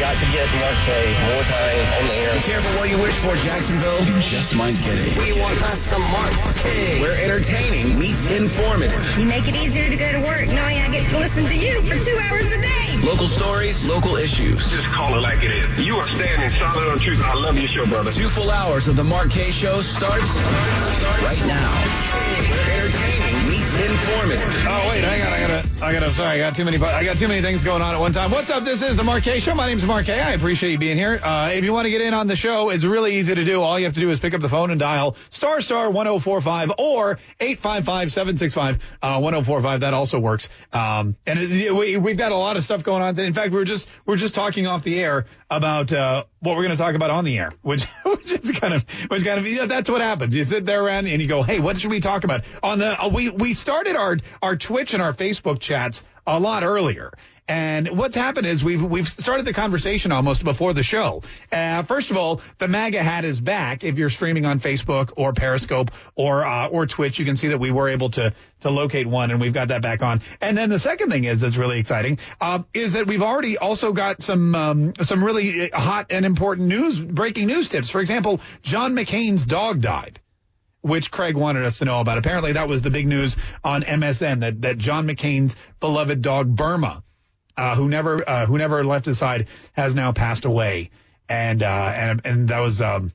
got to get Mark Kaye more time on the air. Be careful what you wish for, Jacksonville. You just might get it. We want us some Mark Kaye. Where entertaining meets informative. You make it easier to go to work knowing I get to listen to you for two hours a day. Local stories, local issues. Just call it like it is. You are standing solid on truth. I love your show, brother. Two full hours of the Mark Kaye Show starts right now. Informative. Oh wait, hang on. I gotta, I gotta. Sorry, I got too many. I got too many things going on at one time. What's up? This is the Mark Kaye Show. My name's Mark I appreciate you being here. Uh, if you want to get in on the show, it's really easy to do. All you have to do is pick up the phone and dial star star one zero four five or eight five five seven six five one zero four five. That also works. Um, and it, we, we've got a lot of stuff going on. In fact, we were just we are just talking off the air about uh, what we're going to talk about on the air, which which is kind of was kind of that's what happens. You sit there around and you go, hey, what should we talk about on the? Uh, we we started our our Twitch and our Facebook chats a lot earlier. And what's happened is we've we've started the conversation almost before the show. Uh, first of all, the MAGA hat is back. If you're streaming on Facebook or Periscope or uh, or Twitch, you can see that we were able to to locate one, and we've got that back on. And then the second thing is that's really exciting uh, is that we've already also got some um, some really hot and important news, breaking news tips. For example, John McCain's dog died which Craig wanted us to know about. Apparently, that was the big news on MSN that that John McCain's beloved dog Burma, uh, who never uh, who never left his side, has now passed away, and uh, and and that was um,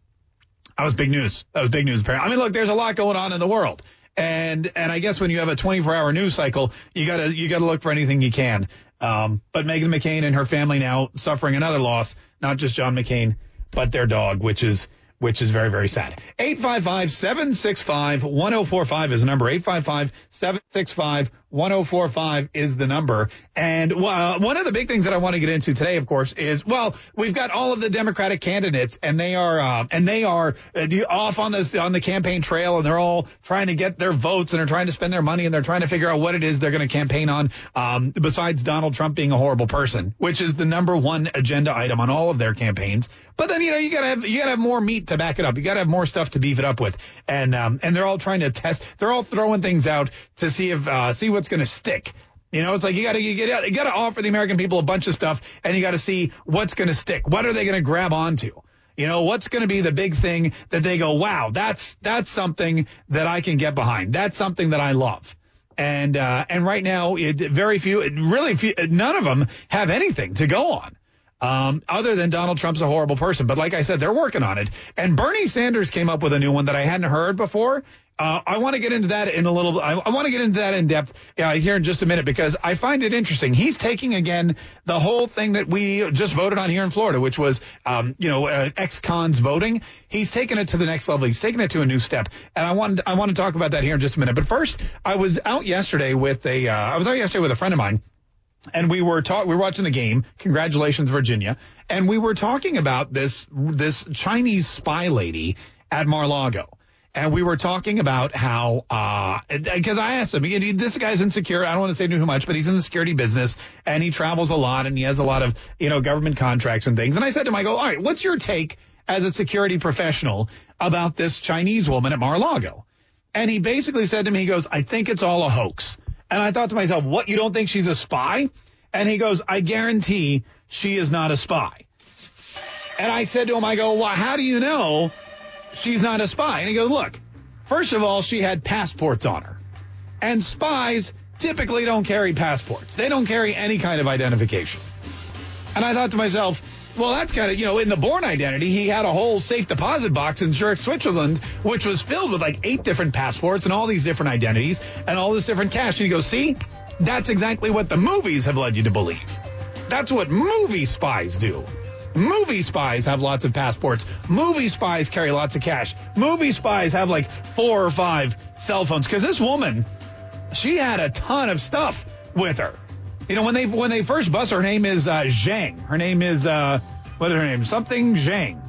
that was big news. That was big news. Apparently, I mean, look, there's a lot going on in the world. And and I guess when you have a 24 hour news cycle, you gotta you gotta look for anything you can. Um, but Meghan McCain and her family now suffering another loss, not just John McCain, but their dog, which is which is very, very sad. 855-765-1045 is the number. 855-765-1045 is the number. And uh, one of the big things that I want to get into today, of course, is, well, we've got all of the Democratic candidates and they are, uh, and they are uh, off on this, on the campaign trail and they're all trying to get their votes and they're trying to spend their money and they're trying to figure out what it is they're going to campaign on, um, besides Donald Trump being a horrible person, which is the number one agenda item on all of their campaigns. But then, you know, you gotta have, you gotta have more meat to back it up. You gotta have more stuff to beef it up with. And, um, and they're all trying to test, they're all throwing things out to see if, uh, see what's going to stick. You know, it's like you got to you get you got to offer the American people a bunch of stuff, and you got to see what's going to stick. What are they going to grab onto? You know, what's going to be the big thing that they go, wow, that's that's something that I can get behind. That's something that I love. And uh, and right now, it, very few, really few, none of them have anything to go on. Um, other than Donald Trump's a horrible person. But like I said, they're working on it. And Bernie Sanders came up with a new one that I hadn't heard before. Uh, I want to get into that in a little. I, I want to get into that in depth uh, here in just a minute because I find it interesting. He's taking again the whole thing that we just voted on here in Florida, which was, um, you know, uh, ex-cons voting. He's taking it to the next level. He's taking it to a new step, and I want I want to talk about that here in just a minute. But first, I was out yesterday with a uh, I was out yesterday with a friend of mine and we were talking, we were watching the game. Congratulations, Virginia. And we were talking about this, this Chinese spy lady at Mar-a-Lago. And we were talking about how, uh, because I asked him, this guy's insecure. I don't want to say too much, but he's in the security business and he travels a lot and he has a lot of, you know, government contracts and things. And I said to him, I go, all right, what's your take as a security professional about this Chinese woman at Mar-a-Lago? And he basically said to me, he goes, I think it's all a hoax. And I thought to myself, what, you don't think she's a spy? And he goes, I guarantee she is not a spy. And I said to him, I go, well, how do you know she's not a spy? And he goes, look, first of all, she had passports on her. And spies typically don't carry passports. They don't carry any kind of identification. And I thought to myself, well, that's kind of, you know, in the Bourne identity, he had a whole safe deposit box in Zurich, Switzerland, which was filled with like eight different passports and all these different identities and all this different cash. And he goes, see, that's exactly what the movies have led you to believe. That's what movie spies do. Movie spies have lots of passports. Movie spies carry lots of cash. Movie spies have like four or five cell phones. Because this woman, she had a ton of stuff with her. You know, when they when they first bust her, her name is uh, Zhang. Her name is uh, what is her name? Something Zhang.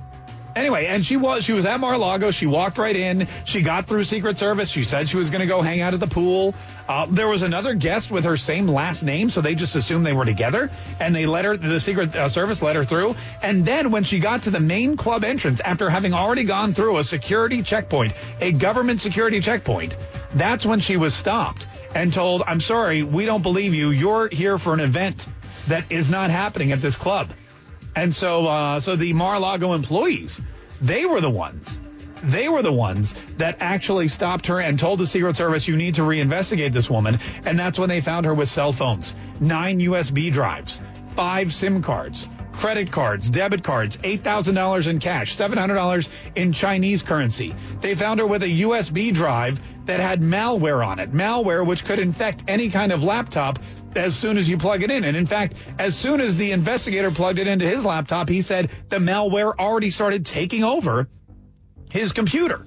Anyway, and she was she was at Mar-a-Lago. She walked right in. She got through Secret Service. She said she was going to go hang out at the pool. Uh, there was another guest with her same last name, so they just assumed they were together, and they let her. The Secret uh, Service let her through. And then when she got to the main club entrance, after having already gone through a security checkpoint, a government security checkpoint, that's when she was stopped and told, "I'm sorry, we don't believe you. You're here for an event that is not happening at this club." And so, uh, so the Mar-a-Lago employees, they were the ones they were the ones that actually stopped her and told the Secret Service, you need to reinvestigate this woman. And that's when they found her with cell phones, nine USB drives, five SIM cards, credit cards, debit cards, $8,000 in cash, $700 in Chinese currency. They found her with a USB drive that had malware on it, malware which could infect any kind of laptop as soon as you plug it in. And in fact, as soon as the investigator plugged it into his laptop, he said the malware already started taking over his computer.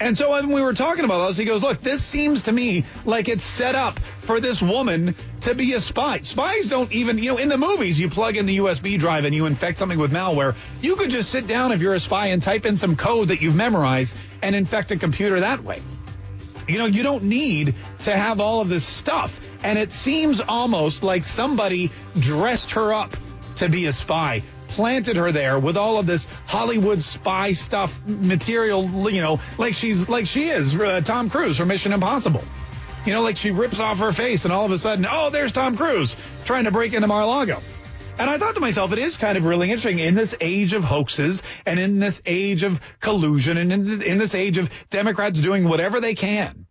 And so when we were talking about this, he goes, look, this seems to me like it's set up for this woman to be a spy. Spies don't even, you know, in the movies, you plug in the USB drive and you infect something with malware. You could just sit down if you're a spy and type in some code that you've memorized and infect a computer that way. You know, you don't need to have all of this stuff. And it seems almost like somebody dressed her up to be a spy planted her there with all of this Hollywood spy stuff material, you know, like she's like she is uh, Tom Cruise from Mission Impossible. You know, like she rips off her face and all of a sudden, oh, there's Tom Cruise trying to break into Mar-a-Lago. And I thought to myself, it is kind of really interesting in this age of hoaxes and in this age of collusion and in, in this age of Democrats doing whatever they can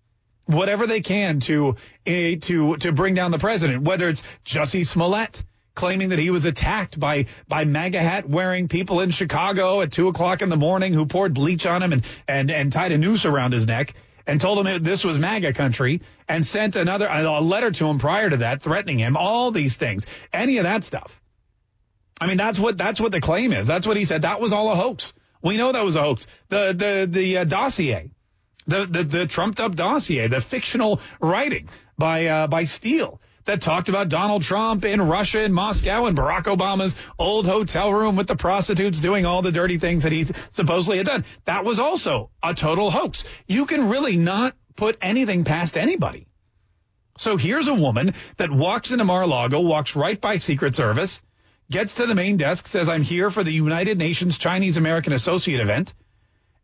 whatever they can to uh, to to bring down the president, whether it's Jussie Smollett claiming that he was attacked by by MAGA hat wearing people in Chicago at two o'clock in the morning who poured bleach on him and and and tied a noose around his neck and told him this was MAGA country and sent another a letter to him prior to that threatening him. All these things, any of that stuff. I mean, that's what that's what the claim is. That's what he said. That was all a hoax. We know that was a hoax. The the the uh, dossier, the the the trumped up dossier, the fictional writing by uh, by Steele that talked about Donald Trump in Russia and Moscow and Barack Obama's old hotel room with the prostitutes doing all the dirty things that he supposedly had done. That was also a total hoax. You can really not put anything past anybody. So here's a woman that walks into Mar-a-Lago, walks right by Secret Service, gets to the main desk, says, I'm here for the United Nations Chinese American Associate event.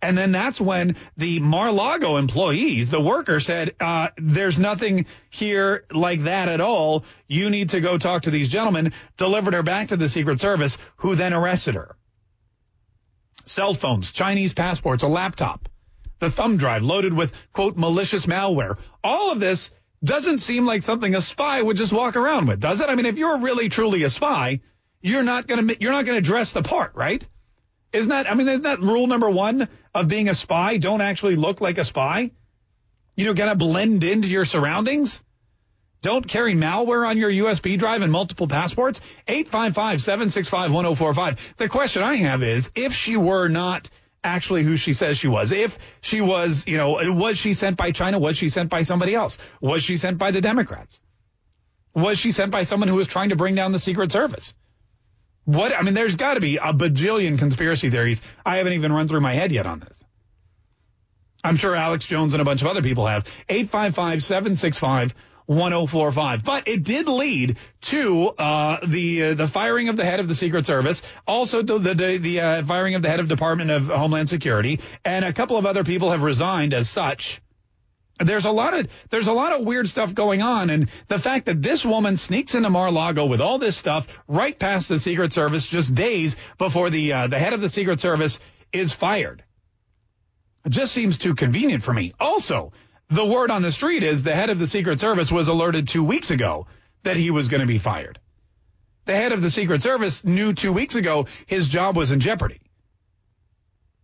And then that's when the Mar-a-Lago employees, the worker said, uh, there's nothing here like that at all. You need to go talk to these gentlemen, delivered her back to the Secret Service, who then arrested her. Cell phones, Chinese passports, a laptop, the thumb drive loaded with, quote, malicious malware. All of this doesn't seem like something a spy would just walk around with, does it? I mean, if you're really truly a spy, you're not going to, you're not going to dress the part, right? Isn't that, I mean, isn't that rule number one of being a spy? Don't actually look like a spy. You know, gotta blend into your surroundings. Don't carry malware on your USB drive and multiple passports. 855-765-1045. The question I have is, if she were not actually who she says she was, if she was, you know, was she sent by China? Was she sent by somebody else? Was she sent by the Democrats? Was she sent by someone who was trying to bring down the Secret Service? What I mean, there's got to be a bajillion conspiracy theories. I haven't even run through my head yet on this. I'm sure Alex Jones and a bunch of other people have. 855 765 1045. But it did lead to uh, the uh, the firing of the head of the Secret Service, also the the, the uh, firing of the head of Department of Homeland Security, and a couple of other people have resigned as such there's a lot of there's a lot of weird stuff going on and the fact that this woman sneaks into Mar-a-Lago with all this stuff right past the Secret Service just days before the uh, the head of the Secret Service is fired it just seems too convenient for me. Also, the word on the street is the head of the Secret Service was alerted 2 weeks ago that he was going to be fired. The head of the Secret Service knew 2 weeks ago his job was in jeopardy.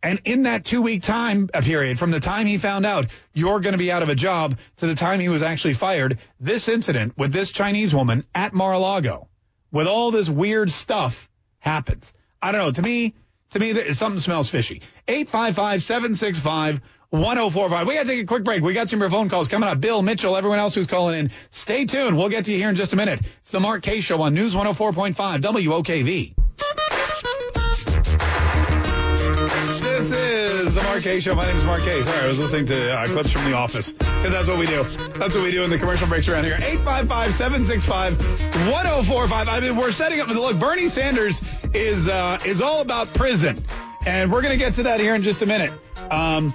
And in that two week time period, from the time he found out you're going to be out of a job to the time he was actually fired, this incident with this Chinese woman at Mar-a-Lago with all this weird stuff happens. I don't know. To me, to me, something smells fishy. 855-765-1045. We got to take a quick break. We got some more phone calls coming up. Bill, Mitchell, everyone else who's calling in. Stay tuned. We'll get to you here in just a minute. It's the Mark Kaye Show on News 104.5 WOKV. Show. My name is Mark Kaye. Sorry, I was listening to uh, clips from The Office because that's what we do. That's what we do in the commercial breaks around here. 855-765-1045. I mean, we're setting up. Look, Bernie Sanders is uh, is all about prison, and we're going to get to that here in just a minute. Um,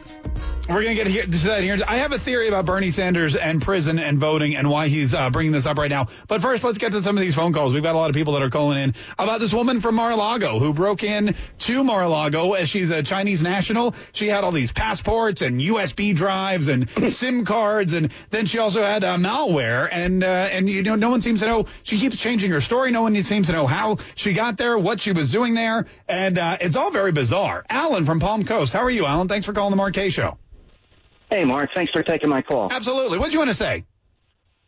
We're going to get here, to that here. I have a theory about Bernie Sanders and prison and voting and why he's uh, bringing this up right now. But first, let's get to some of these phone calls. We've got a lot of people that are calling in about this woman from Mar-a-Lago who broke in to Mar-a-Lago as she's a Chinese national. She had all these passports and USB drives and SIM cards, and then she also had uh, malware. And uh, and you know, no one seems to know. She keeps changing her story. No one seems to know how she got there, what she was doing there, and uh, it's all very bizarre. Alan from Palm Coast, how are you, Alan? Thanks for calling the Mark Kaye Show. Hey, Mark. Thanks for taking my call. Absolutely. What do you want to say?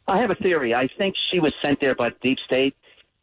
I have a theory. I think she was sent there by deep state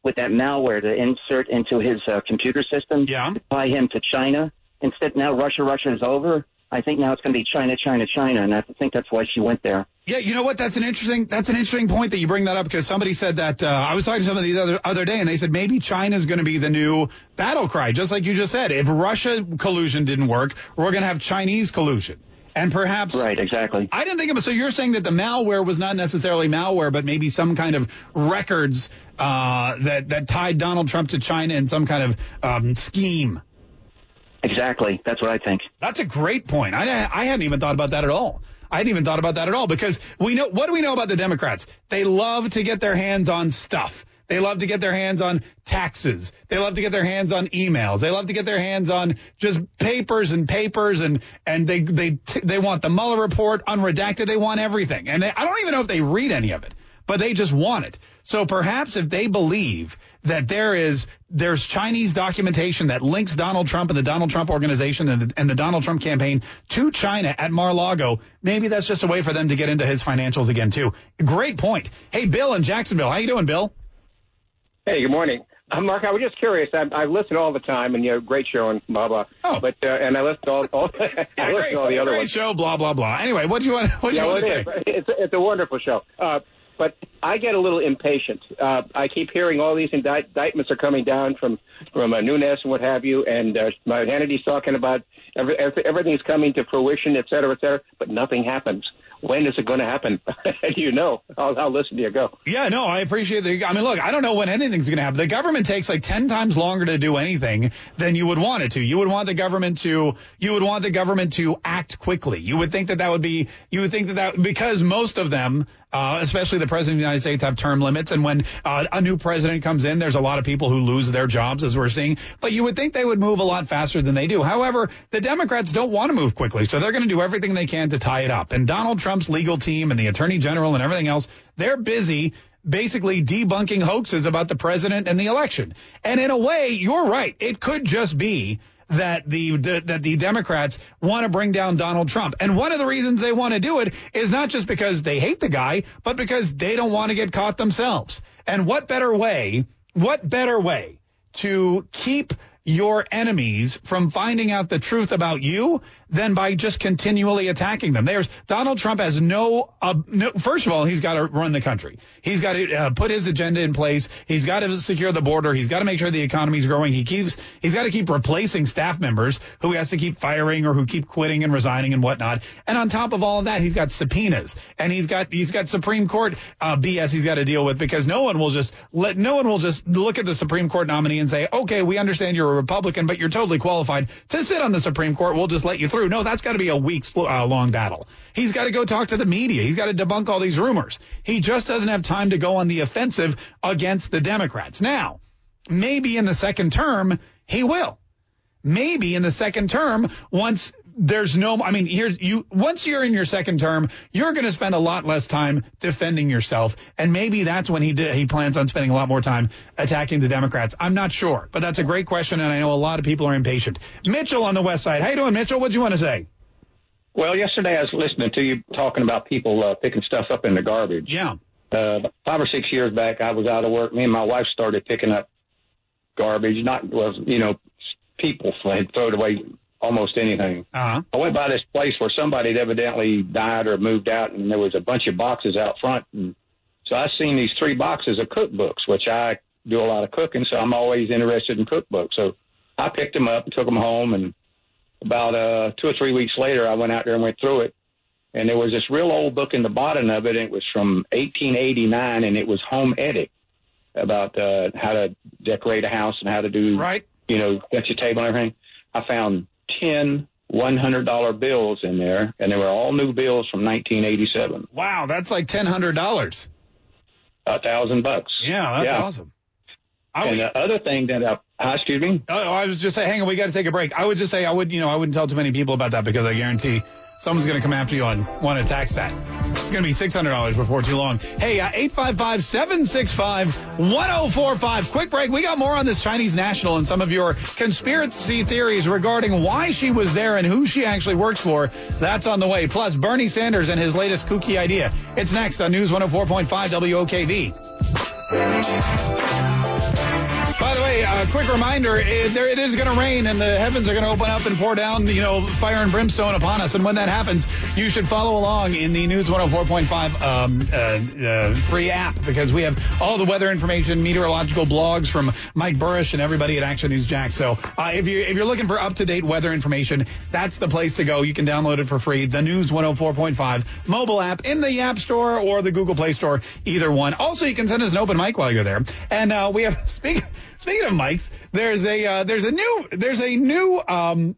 with that malware to insert into his uh, computer system. Yeah. Tie him to China. Instead, now Russia, Russia is over. I think now it's going to be China, China, China, and I think that's why she went there. Yeah, you know what? That's an interesting. That's an interesting point that you bring that up because somebody said that uh, I was talking to somebody the other other day, and they said maybe China's going to be the new battle cry, just like you just said. If Russia collusion didn't work, we're going to have Chinese collusion. And perhaps Right, exactly. I didn't think of it. So you're saying that the malware was not necessarily malware, but maybe some kind of records uh, that that tied Donald Trump to China in some kind of um, scheme. Exactly. That's what I think. That's a great point. I I hadn't even thought about that at all. I hadn't even thought about that at all because we know what do we know about the Democrats? They love to get their hands on stuff. They love to get their hands on taxes. They love to get their hands on emails. They love to get their hands on just papers and papers and and they they they want the Mueller report unredacted. They want everything. And they, I don't even know if they read any of it, but they just want it. So perhaps if they believe that there is there's Chinese documentation that links Donald Trump and the Donald Trump organization and the, and the Donald Trump campaign to China at Mar-a-Lago, maybe that's just a way for them to get into his financials again too. Great point. Hey, Bill in Jacksonville, how you doing, Bill? Hey, good morning. Uh, Mark, I was just curious. I, I listen all the time, and you know, great show and blah blah. Oh. But uh, and I listen to all, all I listen to all the other great ones. show, blah blah blah. Anyway, what do you want? What do yeah, you well, want it to is. say? It's it's a wonderful show. Uh, but I get a little impatient. Uh, I keep hearing all these indict- indictments are coming down from from uh, Nunes and what have you, and uh, Hannity's talking about every, every, everything's coming to fruition, et cetera, et cetera, but nothing happens. When is it going to happen? you know, I'll, I'll listen to you go. Yeah, no, I appreciate the. I mean, look, I don't know when anything's going to happen. The government takes like ten times longer to do anything than you would want it to. You would want the government to. You would want the government to act quickly. You would think that that would be. You would think that that because most of them, uh, especially the president of the United States, have term limits, and when uh, a new president comes in, there's a lot of people who lose their jobs, as we're seeing. But you would think they would move a lot faster than they do. However, the Democrats don't want to move quickly, so they're going to do everything they can to tie it up. And Donald Trump's legal team and the attorney general and everything else, they're busy basically debunking hoaxes about the president and the election. And in a way, you're right. It could just be that the that the Democrats want to bring down Donald Trump. And one of the reasons they want to do it is not just because they hate the guy, but because they don't want to get caught themselves. And what better way, what better way to keep your enemies from finding out the truth about you than by just continually attacking them. There's Donald Trump has no, uh, no first of all, he's got to run the country. He's got to uh, put his agenda in place. He's got to secure the border. He's got to make sure the economy's growing. He keeps, he's got to keep replacing staff members who he has to keep firing or who keep quitting and resigning and whatnot. And on top of all of that, he's got subpoenas and he's got, he's got Supreme Court uh, BS he's got to deal with because no one will just let, no one will just look at the Supreme Court nominee and say, okay, we understand you're Republican, but you're totally qualified to sit on the Supreme Court. We'll just let you through. No, that's got to be a weeks uh, long battle. He's got to go talk to the media. He's got to debunk all these rumors. He just doesn't have time to go on the offensive against the Democrats. Now, maybe in the second term, he will. Maybe in the second term, once there's no, I mean, here you, once you're in your second term, you're going to spend a lot less time defending yourself. And maybe that's when he did, he plans on spending a lot more time attacking the Democrats. I'm not sure, but that's a great question. And I know a lot of people are impatient. Mitchell on the West Side. How you doing, Mitchell? What do you want to say? Well, yesterday I was listening to you talking about people uh, picking stuff up in the garbage. Yeah. Uh, five or six years back, I was out of work. Me and my wife started picking up garbage. Not was you know people had thrown away almost anything. Uh-huh. I went by this place where somebody had evidently died or moved out, and there was a bunch of boxes out front. And so I seen these three boxes of cookbooks, which I do a lot of cooking, so I'm always interested in cookbooks. So I picked them up and took them home, and about uh, two or three weeks later, I went out there and went through it. And there was this real old book in the bottom of it, and it was from 1889, and it was home edit about uh, how to decorate a house and how to do, Right. you know, set your table and everything. I found 10 $100 bills in there, and they were all new bills from 1987. Wow, that's like ten hundred dollars. A thousand bucks. Yeah, that's awesome. I And would, the other thing that, I, uh, excuse me? oh, I was just saying, hang on, we got to take a break. I would just say I would, you know, I wouldn't tell too many people about that because I guarantee someone's going to come after you and want to tax that. It's going to be six hundred dollars before too long. Hey, uh, eight five five seven six five one zero four five. Quick break. We got more on this Chinese national and some of your conspiracy theories regarding why she was there and who she actually works for. That's on the way. Plus Bernie Sanders and his latest kooky idea. It's next on News one hundred four point five WOKV. A quick reminder: it, there it is going to rain, and the heavens are going to open up and pour down, you know, fire and brimstone upon us. And when that happens, you should follow along in the News 104.5 um, uh, uh, free app because we have all the weather information, meteorological blogs from Mike Buresh and everybody at Action News Jax. So uh, if you if you're looking for up to date weather information, that's the place to go. You can download it for free. The News 104.5 mobile app in the App Store or the Google Play Store, either one. Also, you can send us an open mic while you're there. And uh, we have speaking speaking of mics, there's a uh, there's a new there's a new um,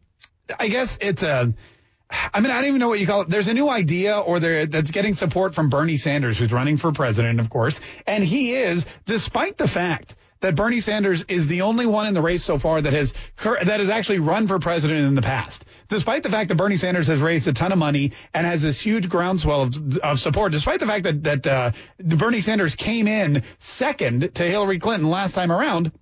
I guess it's a I mean, I don't even know what you call it. There's a new idea or there that's getting support from Bernie Sanders, who's running for president, of course. And he is, despite the fact that Bernie Sanders is the only one in the race so far that has that has actually run for president in the past. Despite the fact that Bernie Sanders has raised a ton of money and has this huge groundswell of, of support, despite the fact that that uh, Bernie Sanders came in second to Hillary Clinton last time around,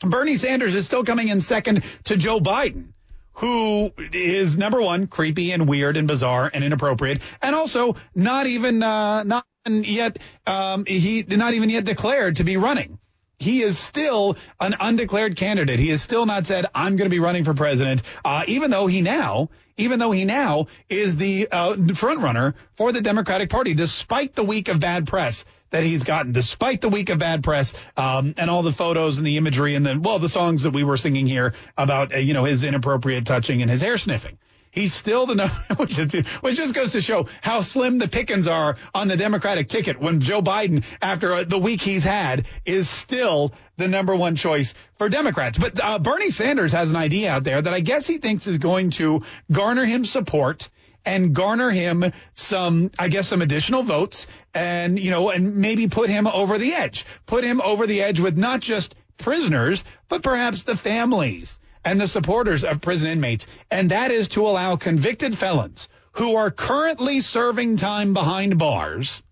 Bernie Sanders is still coming in second to Joe Biden who is number one, creepy and weird and bizarre and inappropriate, and also not even uh, not yet um, he not even yet declared to be running. He is still an undeclared candidate. He has still not said I'm going to be running for president, uh, even though he now, even though he now is the uh, front runner for the Democratic Party, despite the week of bad press that he's gotten, despite the week of bad press um, and all the photos and the imagery and then well, the songs that we were singing here about uh, you know his inappropriate touching and his hair sniffing. He's still the number, which, just goes to show how slim the pickings are on the Democratic ticket when Joe Biden, after uh, the week he's had, is still the number one choice for Democrats. But uh, Bernie Sanders has an idea out there that I guess he thinks is going to garner him support and garner him some, I guess, some additional votes and, you know, and maybe put him over the edge. Put him over the edge with not just prisoners, but perhaps the families and the supporters of prison inmates. And that is to allow convicted felons who are currently serving time behind bars,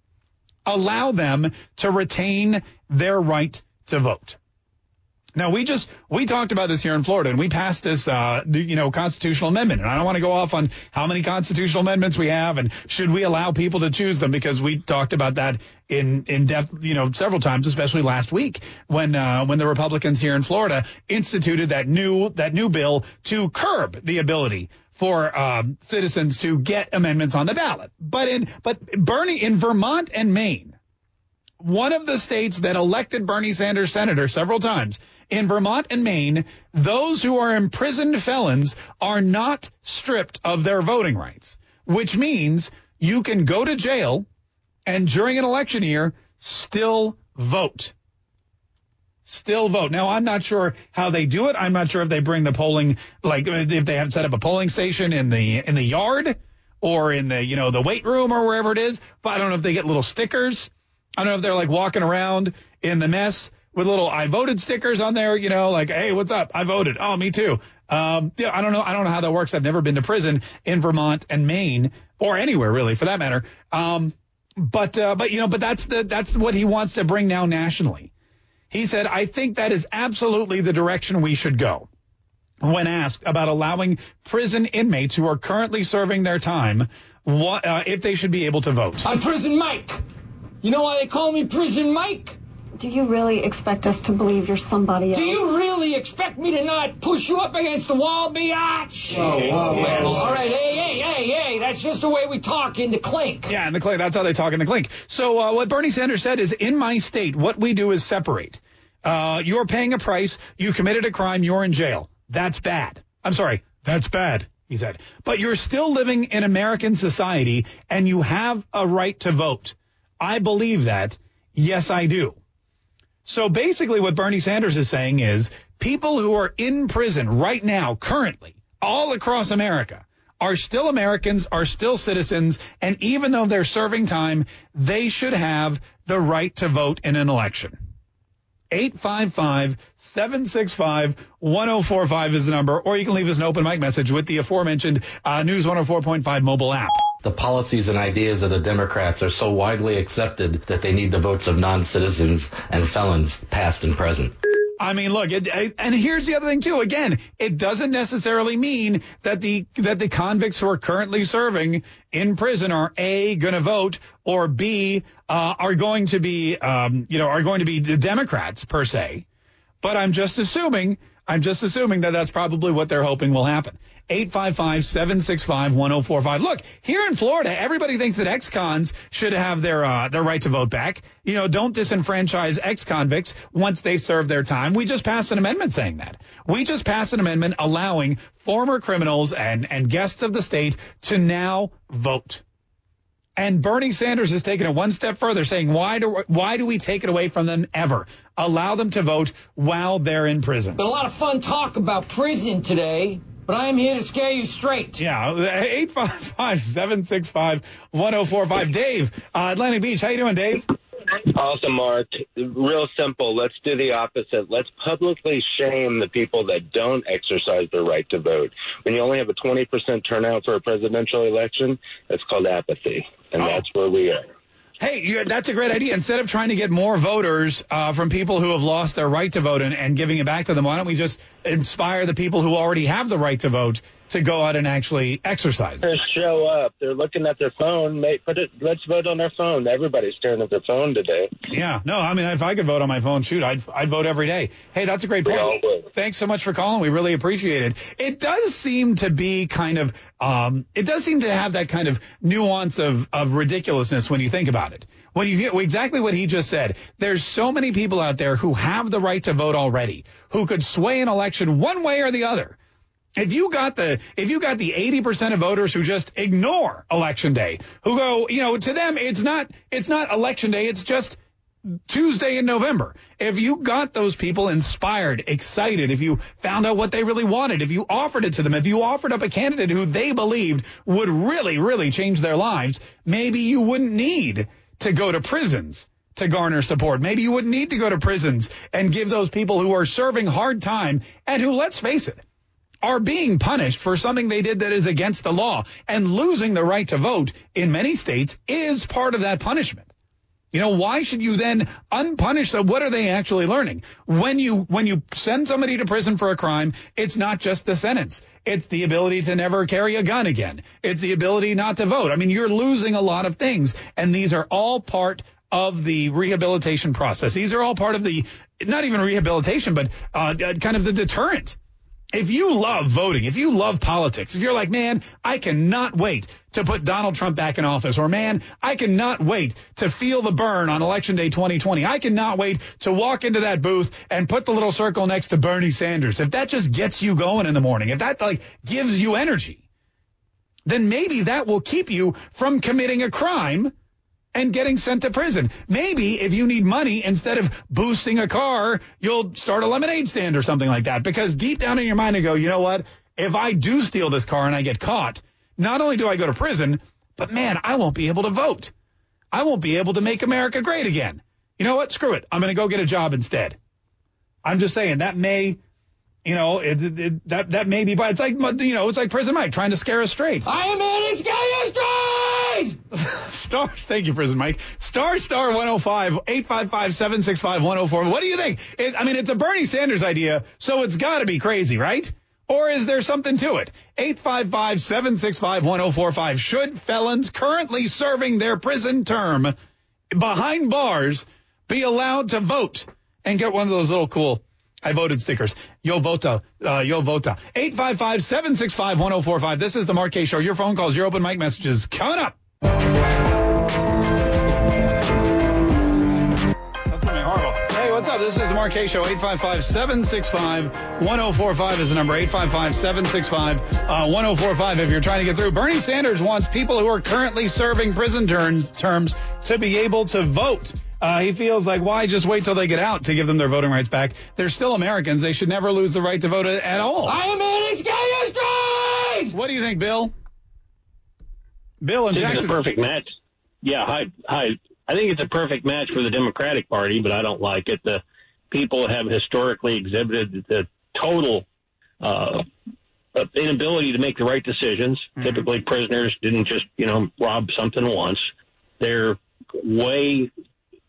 allow them to retain their right to vote. Now we just we talked about this here in Florida and we passed this uh you know constitutional amendment and I don't want to go off on how many constitutional amendments we have and should we allow people to choose them because we talked about that in in depth you know several times especially last week when uh when the Republicans here in Florida instituted that new that new bill to curb the ability for um, citizens to get amendments on the ballot. But in but Bernie in Vermont and Maine one of the states that elected Bernie Sanders senator several times in Vermont and Maine, those who are imprisoned felons are not stripped of their voting rights, which means you can go to jail and during an election year still vote. Still vote. Now, I'm not sure how they do it. I'm not sure if they bring the polling, like if they have set up a polling station in the in the yard or in the you know the weight room or wherever it is. But I don't know if they get little stickers. I don't know if they're like walking around in the mess with little I voted stickers on there, you know, like, hey, what's up? I voted. Oh, me too. Um, yeah, I don't know. I don't know how that works. I've never been to prison in Vermont and Maine or anywhere really for that matter. Um, but, uh, but, you know, but that's the, that's what he wants to bring now nationally. He said, I think that is absolutely the direction we should go. When asked about allowing prison inmates who are currently serving their time, what, uh, if they should be able to vote. I'm Prison Mike. You know why they call me Prison Mike? Do you really expect us to believe you're somebody else? Do you really expect me to not push you up against the wall, biatch? Okay. Oh, well, all right, hey, hey, hey, hey, that's just the way we talk in the clink. Yeah, in the clink. That's how they talk in the clink. So uh, what Bernie Sanders said is, in my state, what we do is separate. Uh, you're paying a price. You committed a crime. You're in jail. That's bad. I'm sorry. That's bad. He said. But you're still living in American society, and you have a right to vote. I believe that. Yes, I do. So basically what Bernie Sanders is saying is people who are in prison right now, currently, all across America, are still Americans, are still citizens, and even though they're serving time, they should have the right to vote in an election. 855-765-1045 is the number, or you can leave us an open mic message with the aforementioned uh, News 104.5 mobile app. The policies and ideas of the Democrats are so widely accepted that they need the votes of non-citizens and felons, past and present. I mean, look, it, and here's the other thing too. Again, it doesn't necessarily mean that the that the convicts who are currently serving in prison are a going to vote or b uh, are going to be um, you know are going to be the Democrats per se. But I'm just assuming I'm just assuming that that's probably what they're hoping will happen. 855-765-1045. Look, here in Florida, everybody thinks that ex-cons should have their uh, their right to vote back. You know, don't disenfranchise ex-convicts once they serve their time. We just passed an amendment saying that. We just passed an amendment allowing former criminals and and guests of the state to now vote. And Bernie Sanders has taken it one step further, saying, why do, why do we take it away from them ever? Allow them to vote while they're in prison. Been a lot of fun talk about prison today, but I am here to scare you straight. Yeah, 855-765-1045. Dave, uh, Atlantic Beach, how you doing, Dave? Awesome, Mark. Real simple. Let's do the opposite. Let's publicly shame the people that don't exercise their right to vote. When you only have a 20% turnout for a presidential election, that's called apathy. And Oh. that's where we are. Hey, you, that's a great idea. Instead of trying to get more voters uh, from people who have lost their right to vote and, and giving it back to them, why don't we just inspire the people who already have the right to vote to go out and actually exercise? Just show up. They're looking at their phone. Mate, put it. Let's vote on their phone. Everybody's staring at their phone today. Yeah, no, I mean, if I could vote on my phone, shoot, I'd, I'd vote every day. Hey, that's a great We point. Thanks so much for calling. We really appreciate it. It does seem to be kind of, um, it does seem to have that kind of nuance of, of ridiculousness when you think about it. When you hear exactly what he just said, there's so many people out there who have the right to vote already, who could sway an election one way or the other. If you got the if you got the 80% of voters who just ignore election day, who go, you know, to them it's not it's not election day, it's just Tuesday in November. If you got those people inspired, excited, if you found out what they really wanted, if you offered it to them, if you offered up a candidate who they believed would really, really change their lives, maybe you wouldn't need to go to prisons to garner support. Maybe you wouldn't need to go to prisons and give those people who are serving hard time and who, let's face it, are being punished for something they did that is against the law. And losing the right to vote in many states is part of that punishment. You know, why should you then unpunish them? What are they actually learning? When you, when you send somebody to prison for a crime, it's not just the sentence. It's the ability to never carry a gun again. It's the ability not to vote. I mean, you're losing a lot of things and these are all part of the rehabilitation process. These are all part of the, not even rehabilitation, but uh, kind of the deterrent. If you love voting, if you love politics, if you're like, man, I cannot wait to put Donald Trump back in office, or man, I cannot wait to feel the burn on election day 2020. I cannot wait to walk into that booth and put the little circle next to Bernie Sanders. If that just gets you going in the morning, if that like gives you energy, then maybe that will keep you from committing a crime and getting sent to prison. Maybe if you need money, instead of boosting a car, you'll start a lemonade stand or something like that. Because deep down in your mind, you go, you know what? If I do steal this car and I get caught, not only do I go to prison, but man, I won't be able to vote. I won't be able to make America great again. You know what? Screw it. I'm going to go get a job instead. I'm just saying that may, you know, it, it, that that may be, but it's like, you know, it's like Prison Mike trying to scare us straight. I am in to scare you straight! Stars, thank you, Prison Mike. Star Star 105, 855 765 104. What do you think? It, I mean, it's a Bernie Sanders idea, so it's got to be crazy, right? Or is there something to it? 855 765 1045. Should felons currently serving their prison term behind bars be allowed to vote and get one of those little cool I voted stickers. Yo vota, uh, yo vota. 855 765 1045. This is the Kaye Show. Your phone calls, your open mic messages coming up. That's. Hey, what's up? This is the Mark Kaye Show. 855-765-1045 is the number. 855-765-1045 if you're trying to get through. Bernie Sanders wants people who are currently serving prison terms, terms to be able to vote. Uh, he feels like why just wait till they get out to give them their voting rights back? They're still Americans. They should never lose the right to vote at all. I am here to scare you! What do you think, Bill? Bill and I think it's a perfect match. Yeah, hi, hi. I think it's a perfect match for the Democratic Party, but I don't like it. The people have historically exhibited the total uh, inability to make the right decisions. Typically, prisoners didn't just you know rob something once. They're way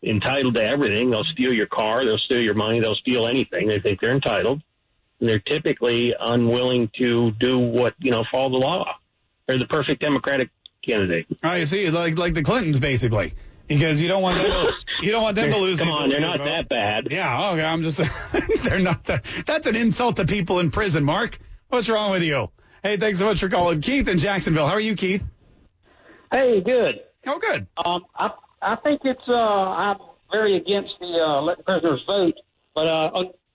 entitled to everything. They'll steal your car. They'll steal your money. They'll steal anything. They think they're entitled. And they're typically unwilling to do what, you know, follow the law. They're the perfect Democratic candidate. Oh, you see, like like the Clintons, basically, because you don't want them. You don't want them to lose. Come on, they're not vote. that bad. Yeah, okay. I'm just. they're not that. That's an insult to people in prison, Mark. What's wrong with you? Hey, thanks so much for calling, Keith in Jacksonville. How are you, Keith? Hey, good. Oh, good. Um, I I think it's uh I'm very against the uh letting prisoners vote, but uh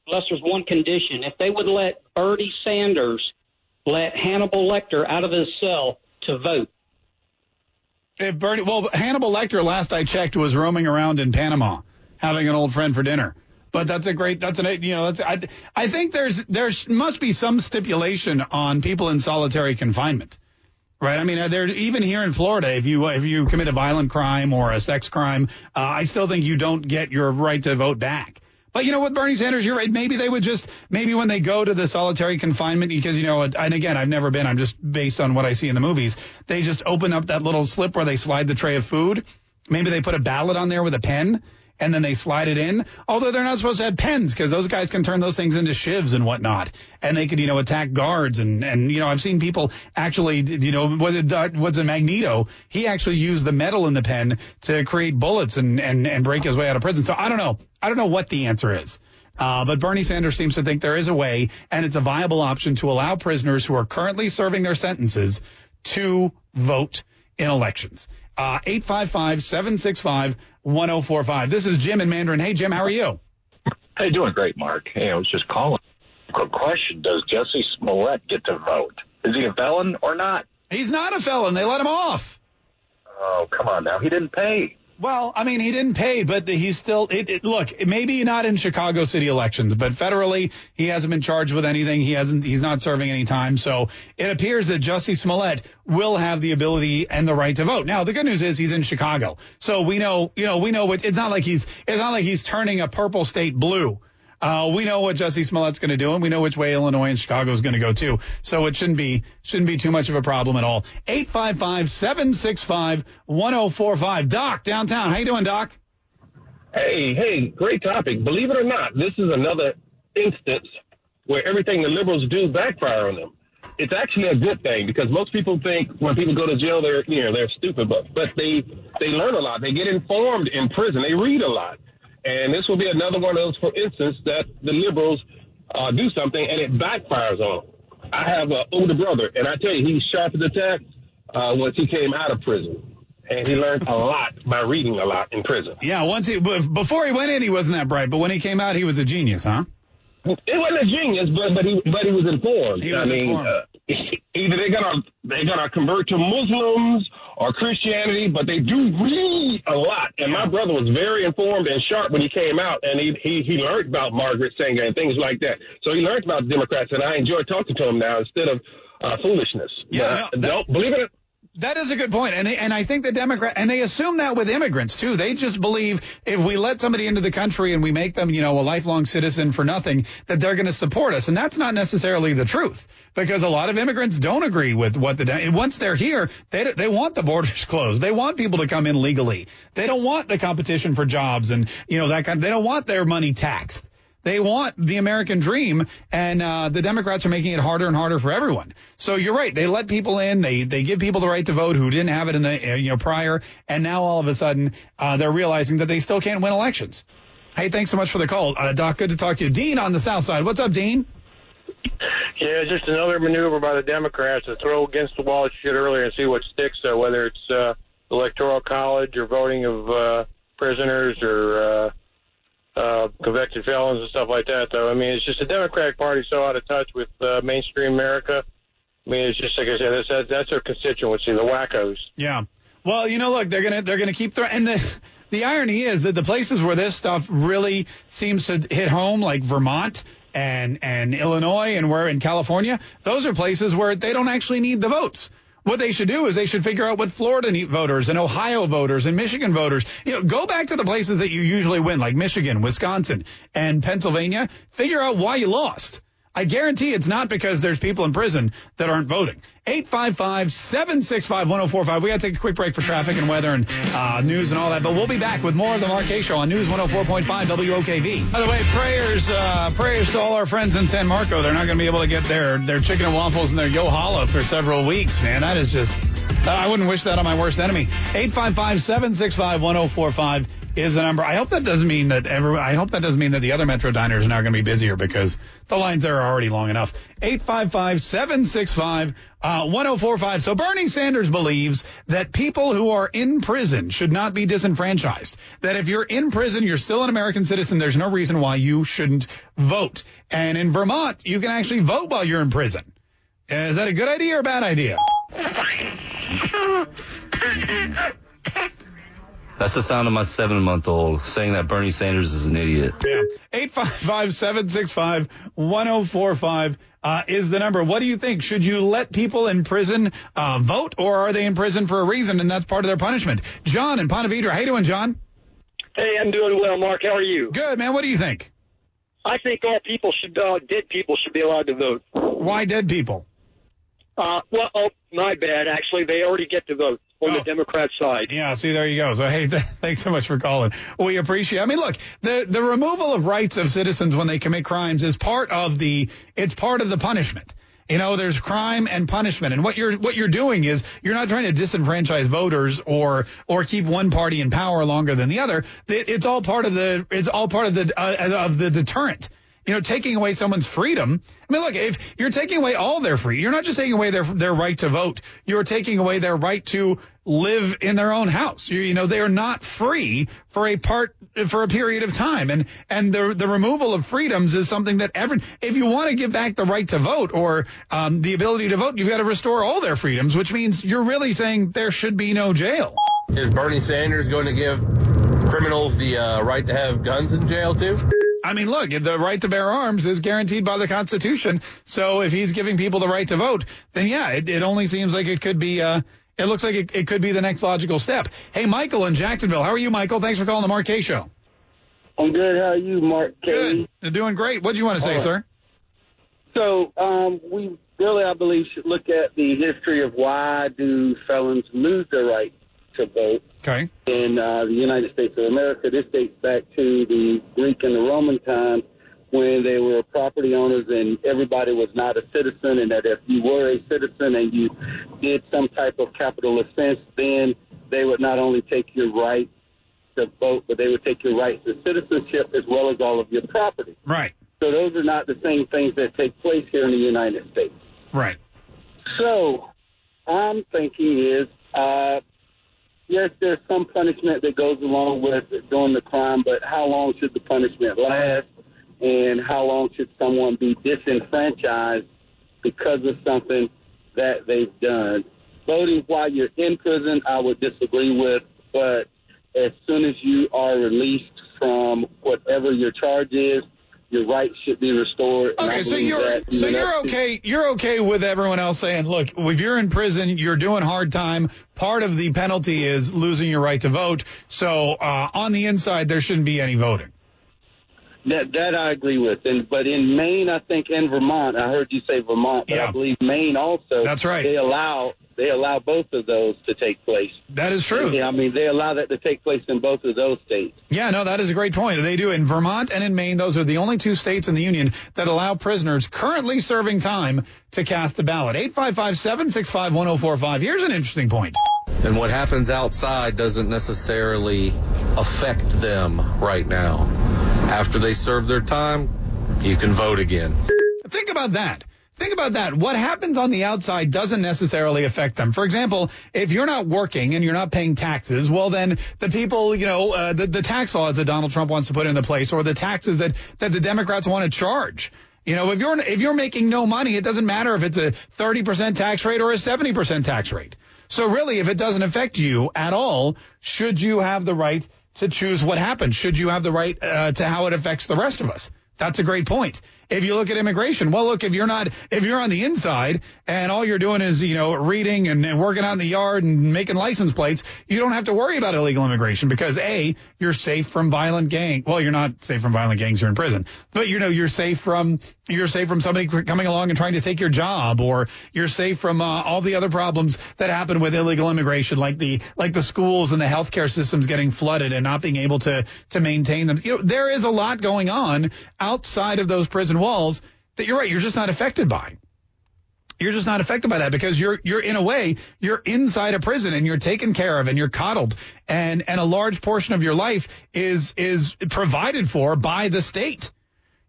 unless there's one condition, if they would let Bernie Sanders let Hannibal Lecter out of his cell to vote. If Bernie, well, Hannibal Lecter, last I checked, was roaming around in Panama, having an old friend for dinner. But that's a great. That's an. You know, that's. I. I think there's there must be some stipulation on people in solitary confinement, right? I mean, there even here in Florida, if you if you commit a violent crime or a sex crime, uh, I still think you don't get your right to vote back. But you know what, Bernie Sanders, you're right. Maybe they would just, maybe when they go to the solitary confinement, because, you know, and again, I've never been, I'm just based on what I see in the movies, they just open up that little slip where they slide the tray of food. Maybe they put a ballot on there with a pen and then they slide it in. Although they're not supposed to have pens because those guys can turn those things into shivs and whatnot. And they could, you know, attack guards. And, and, you know, I've seen people actually, you know, what it, what's a Magneto? He actually used the metal in the pen to create bullets and, and, and break his way out of prison. So I don't know. I don't know what the answer is. Uh, but Bernie Sanders seems to think there is a way, and it's a viable option to allow prisoners who are currently serving their sentences to vote in elections. Uh, 855-765-1045. This is Jim in Mandarin. Hey, Jim, how are you? Hey, doing great, Mark. Hey, I was just calling. Quick question: Does Jesse Smollett get to vote? Is he a felon or not? He's not a felon. They let him off. Oh, come on now. He didn't pay. Well, I mean, he didn't pay, but he's still. It, it, look, maybe not in Chicago city elections, but federally, he hasn't been charged with anything. He hasn't. He's not serving any time. So it appears that Jussie Smollett will have the ability and the right to vote. Now, the good news is he's in Chicago, so we know. You know, we know what. It's not like he's. It's not like he's turning a purple state blue. Uh, we know what Jesse Smollett's going to do, and we know which way Illinois and Chicago is going to go too. So it shouldn't be shouldn't be too much of a problem at all. 855-765-1045. Doc, downtown. How you doing, Doc? Hey, hey, great topic. Believe it or not, this is another instance where everything the liberals do backfire on them. It's actually a good thing because most people think when people go to jail they're you know they're stupid, but but they they learn a lot. They get informed in prison. They read a lot, and this will be another one of those, for instance, that the liberals uh, do something and it backfires on them. I have an older brother, and I tell you, he's sharp as a tack uh, once he came out of prison, and he learned a lot by reading a lot in prison. Yeah, once he before he went in, he wasn't that bright, but when he came out, he was a genius, huh? It wasn't a genius, but but he but he was informed. He was I mean, informed. Uh, either they're gonna they're gonna convert to Muslims or Christianity, but they do read a lot. And my brother was very informed and sharp when he came out, and he he he learned about Margaret Sanger and things like that. So he learned about Democrats, and I enjoy talking to him now instead of uh, foolishness. Yeah, uh, don't believe it. That is a good point, and and I think the Democrat and they assume that with immigrants too. They just believe if we let somebody into the country and we make them, you know, a lifelong citizen for nothing, that they're going to support us, and that's not necessarily the truth because a lot of immigrants don't agree with what the once they're here, they they want the borders closed. They want people to come in legally. They don't want the competition for jobs and you know that kind. They don't want their money taxed. They want the American dream, and uh, the Democrats are making it harder and harder for everyone. So you're right. They let people in. They they give people the right to vote who didn't have it in the uh, you know prior, and now all of a sudden uh, they're realizing that they still can't win elections. Hey, thanks so much for the call, uh, Doc. Good to talk to you, Dean on the South Side. What's up, Dean? Yeah, just another maneuver by the Democrats to throw against the wall shit earlier and see what sticks. Uh, whether it's uh, electoral college or voting of uh, prisoners or uh, uh, convicted felons and stuff like that. Though I mean, it's just the Democratic Party so out of touch with uh, mainstream America. I mean, it's just like I said, that's that's, their constituency, the wackos. Yeah. Well, you know, look, they're gonna they're gonna keep throwing. And the the irony is that the places where this stuff really seems to hit home, like Vermont and and Illinois and where in California, those are places where they don't actually need the votes. What they should do is they should figure out what Florida voters and Ohio voters and Michigan voters, you know, go back to the places that you usually win, like Michigan, Wisconsin, and Pennsylvania. Figure out why you lost. I guarantee it's not because there's people in prison that aren't voting. 855-765-1045. We got to take a quick break for traffic and weather and uh, news and all that, but we'll be back with more of the Kaye Show on News 104.5 WOKV. By the way, prayers, uh, prayers to all our friends in San Marco. They're not going to be able to get their, their chicken and waffles and their Yo Holla for several weeks, man. That is just, I wouldn't wish that on my worst enemy. 855-765-1045 is the number. I hope that doesn't mean that every, I hope that doesn't mean that the other Metro diners are now going to be busier because the lines there are already long enough. 855-765 uh, 1045. So Bernie Sanders believes that people who are in prison should not be disenfranchised. That if you're in prison, you're still an American citizen. There's no reason why you shouldn't vote. And in Vermont, you can actually vote while you're in prison. Is that a good idea or a bad idea? That's the sound of my seven month old saying that Bernie Sanders is an idiot. Yeah. 855 765 1045 uh, is the number. What do you think? Should you let people in prison uh, vote or are they in prison for a reason and that's part of their punishment? John in Ponte Vedra. How you doing, John? Hey, I'm doing well, Mark. How are you? Good, man. What do you think? I think all people should, uh, dead people should be allowed to vote. Why dead people? Uh, well, oh, my bad. Actually, they already get to vote on Oh. the Democrat side. Yeah, see, there you go. So, hey, th- thanks so much for calling. We appreciate. I mean, look, the the removal of rights of citizens when they commit crimes is part of the it's part of the punishment. You know, there's crime and punishment, and what you're what you're doing is you're not trying to disenfranchise voters or or keep one party in power longer than the other. It- It's all part of the it's all part of the uh, of the deterrent. You know, taking away someone's freedom. I mean, look, if you're taking away all their free, you're not just taking away their their right to vote. You're taking away their right to live in their own house. You, you know, they are not free for a part for a period of time. And and the the removal of freedoms is something that every if you want to give back the right to vote or um, the ability to vote, you've got to restore all their freedoms, which means you're really saying there should be no jail. Is Bernie Sanders going to give criminals the uh, right to have guns in jail too? I mean, look, the right to bear arms is guaranteed by the Constitution. So if he's giving people the right to vote, then yeah, it, it only seems like it could be. Uh, it looks like it, it could be the next logical step. Hey, Michael in Jacksonville, how are you, Michael? Thanks for calling the Mark Kaye Show. I'm good. How are you, Mark Kaye? Good. Doing great. What do you want to say, right. sir? So, um, we really, I believe, should look at the history of why do felons lose their right to vote Okay. in uh, the United States of America. This dates back to the Greek and the Roman times when they were property owners and everybody was not a citizen, and that if you were a citizen and you did some type of capital offense, then they would not only take your right to vote, but they would take your rights to citizenship as well as all of your property. Right. So those are not the same things that take place here in the United States. Right. So I'm thinking is, uh, yes, there's some punishment that goes along with doing the crime, but how long should the punishment last? And how long should someone be disenfranchised because of something that they've done? Voting while you're in prison, I would disagree with, but as soon as you are released from whatever your charge is, your rights should be restored. Okay, so you're so you're okay. You're okay with everyone else saying, look, if you're in prison, you're doing hard time. Part of the penalty is losing your right to vote. So uh, on the inside, there shouldn't be any voting. That that I agree with, and but in Maine, I think in Vermont, I heard you say Vermont, but I believe Maine also. That's right. They allow they allow both of those to take place. That is true. Yeah, I mean they allow that to take place in both of those states. Yeah, no, that is a great point. They do in Vermont and in Maine. Those are the only two states in the union that allow prisoners currently serving time to cast the ballot. 855-765-1045. Here's an interesting point. And what happens outside doesn't necessarily affect them right now. After they serve their time, you can vote again. Think about that. Think about that. What happens on the outside doesn't necessarily affect them. For example, if you're not working and you're not paying taxes, well, then the people, you know, uh, the, the tax laws that Donald Trump wants to put into place or the taxes that, that the Democrats want to charge. You know, if you're, if you're making no money, it doesn't matter if it's a 30% tax rate or a 70% tax rate. So really, if it doesn't affect you at all, should you have the right to choose what happens? Should you have the right uh, to how it affects the rest of us? That's a great point. If you look at immigration, well, look, if you're not, if you're on the inside and all you're doing is, you know, reading and, and working out in the yard and making license plates, you don't have to worry about illegal immigration because A, you're safe from violent gang. Well, you're not safe from violent gangs. You're in prison, but you know, you're safe from, you're safe from somebody coming along and trying to take your job or you're safe from uh, all the other problems that happen with illegal immigration, like the, like the schools and the healthcare systems getting flooded and not being able to, to maintain them. You know, there is a lot going on outside of those prison walls that you're right, you're just not affected by. You're just not affected by that because you're you're in a way you're inside a prison and you're taken care of and you're coddled and and a large portion of your life is is provided for by the state.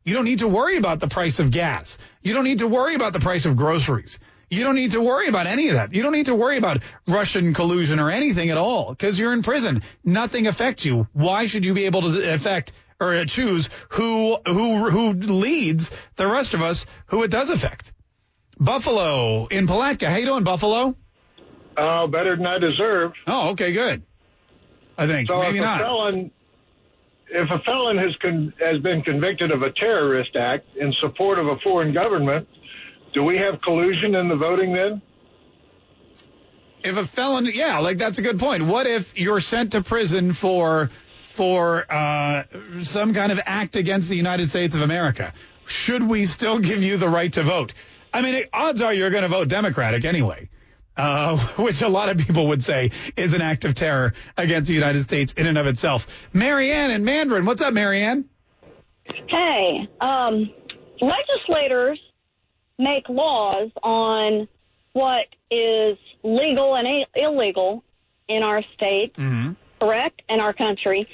You don't need to worry about the price of gas. You don't need to worry about the price of groceries. You don't need to worry about any of that. You don't need to worry about Russian collusion or anything at all because you're in prison. Nothing affects you. Why should you be able to affect or uh, choose who who who leads the rest of us who it does affect. Buffalo in Palatka. How you doing, Buffalo? Oh, better than I deserve. Oh, okay, good. I think so maybe if not. A felon, if a felon has con- has been convicted of a terrorist act in support of a foreign government, do we have collusion in the voting then? If a felon, yeah, like that's a good point. What if you're sent to prison for for uh, some kind of act against the United States of America, should we still give you the right to vote? I mean, odds are you're going to vote Democratic anyway, uh, which a lot of people would say is an act of terror against the United States in and of itself. Marianne and Mandarin, what's up, Marianne? Hey, um, legislators make laws on what is legal and illegal in our state. Mm-hmm correct, in our country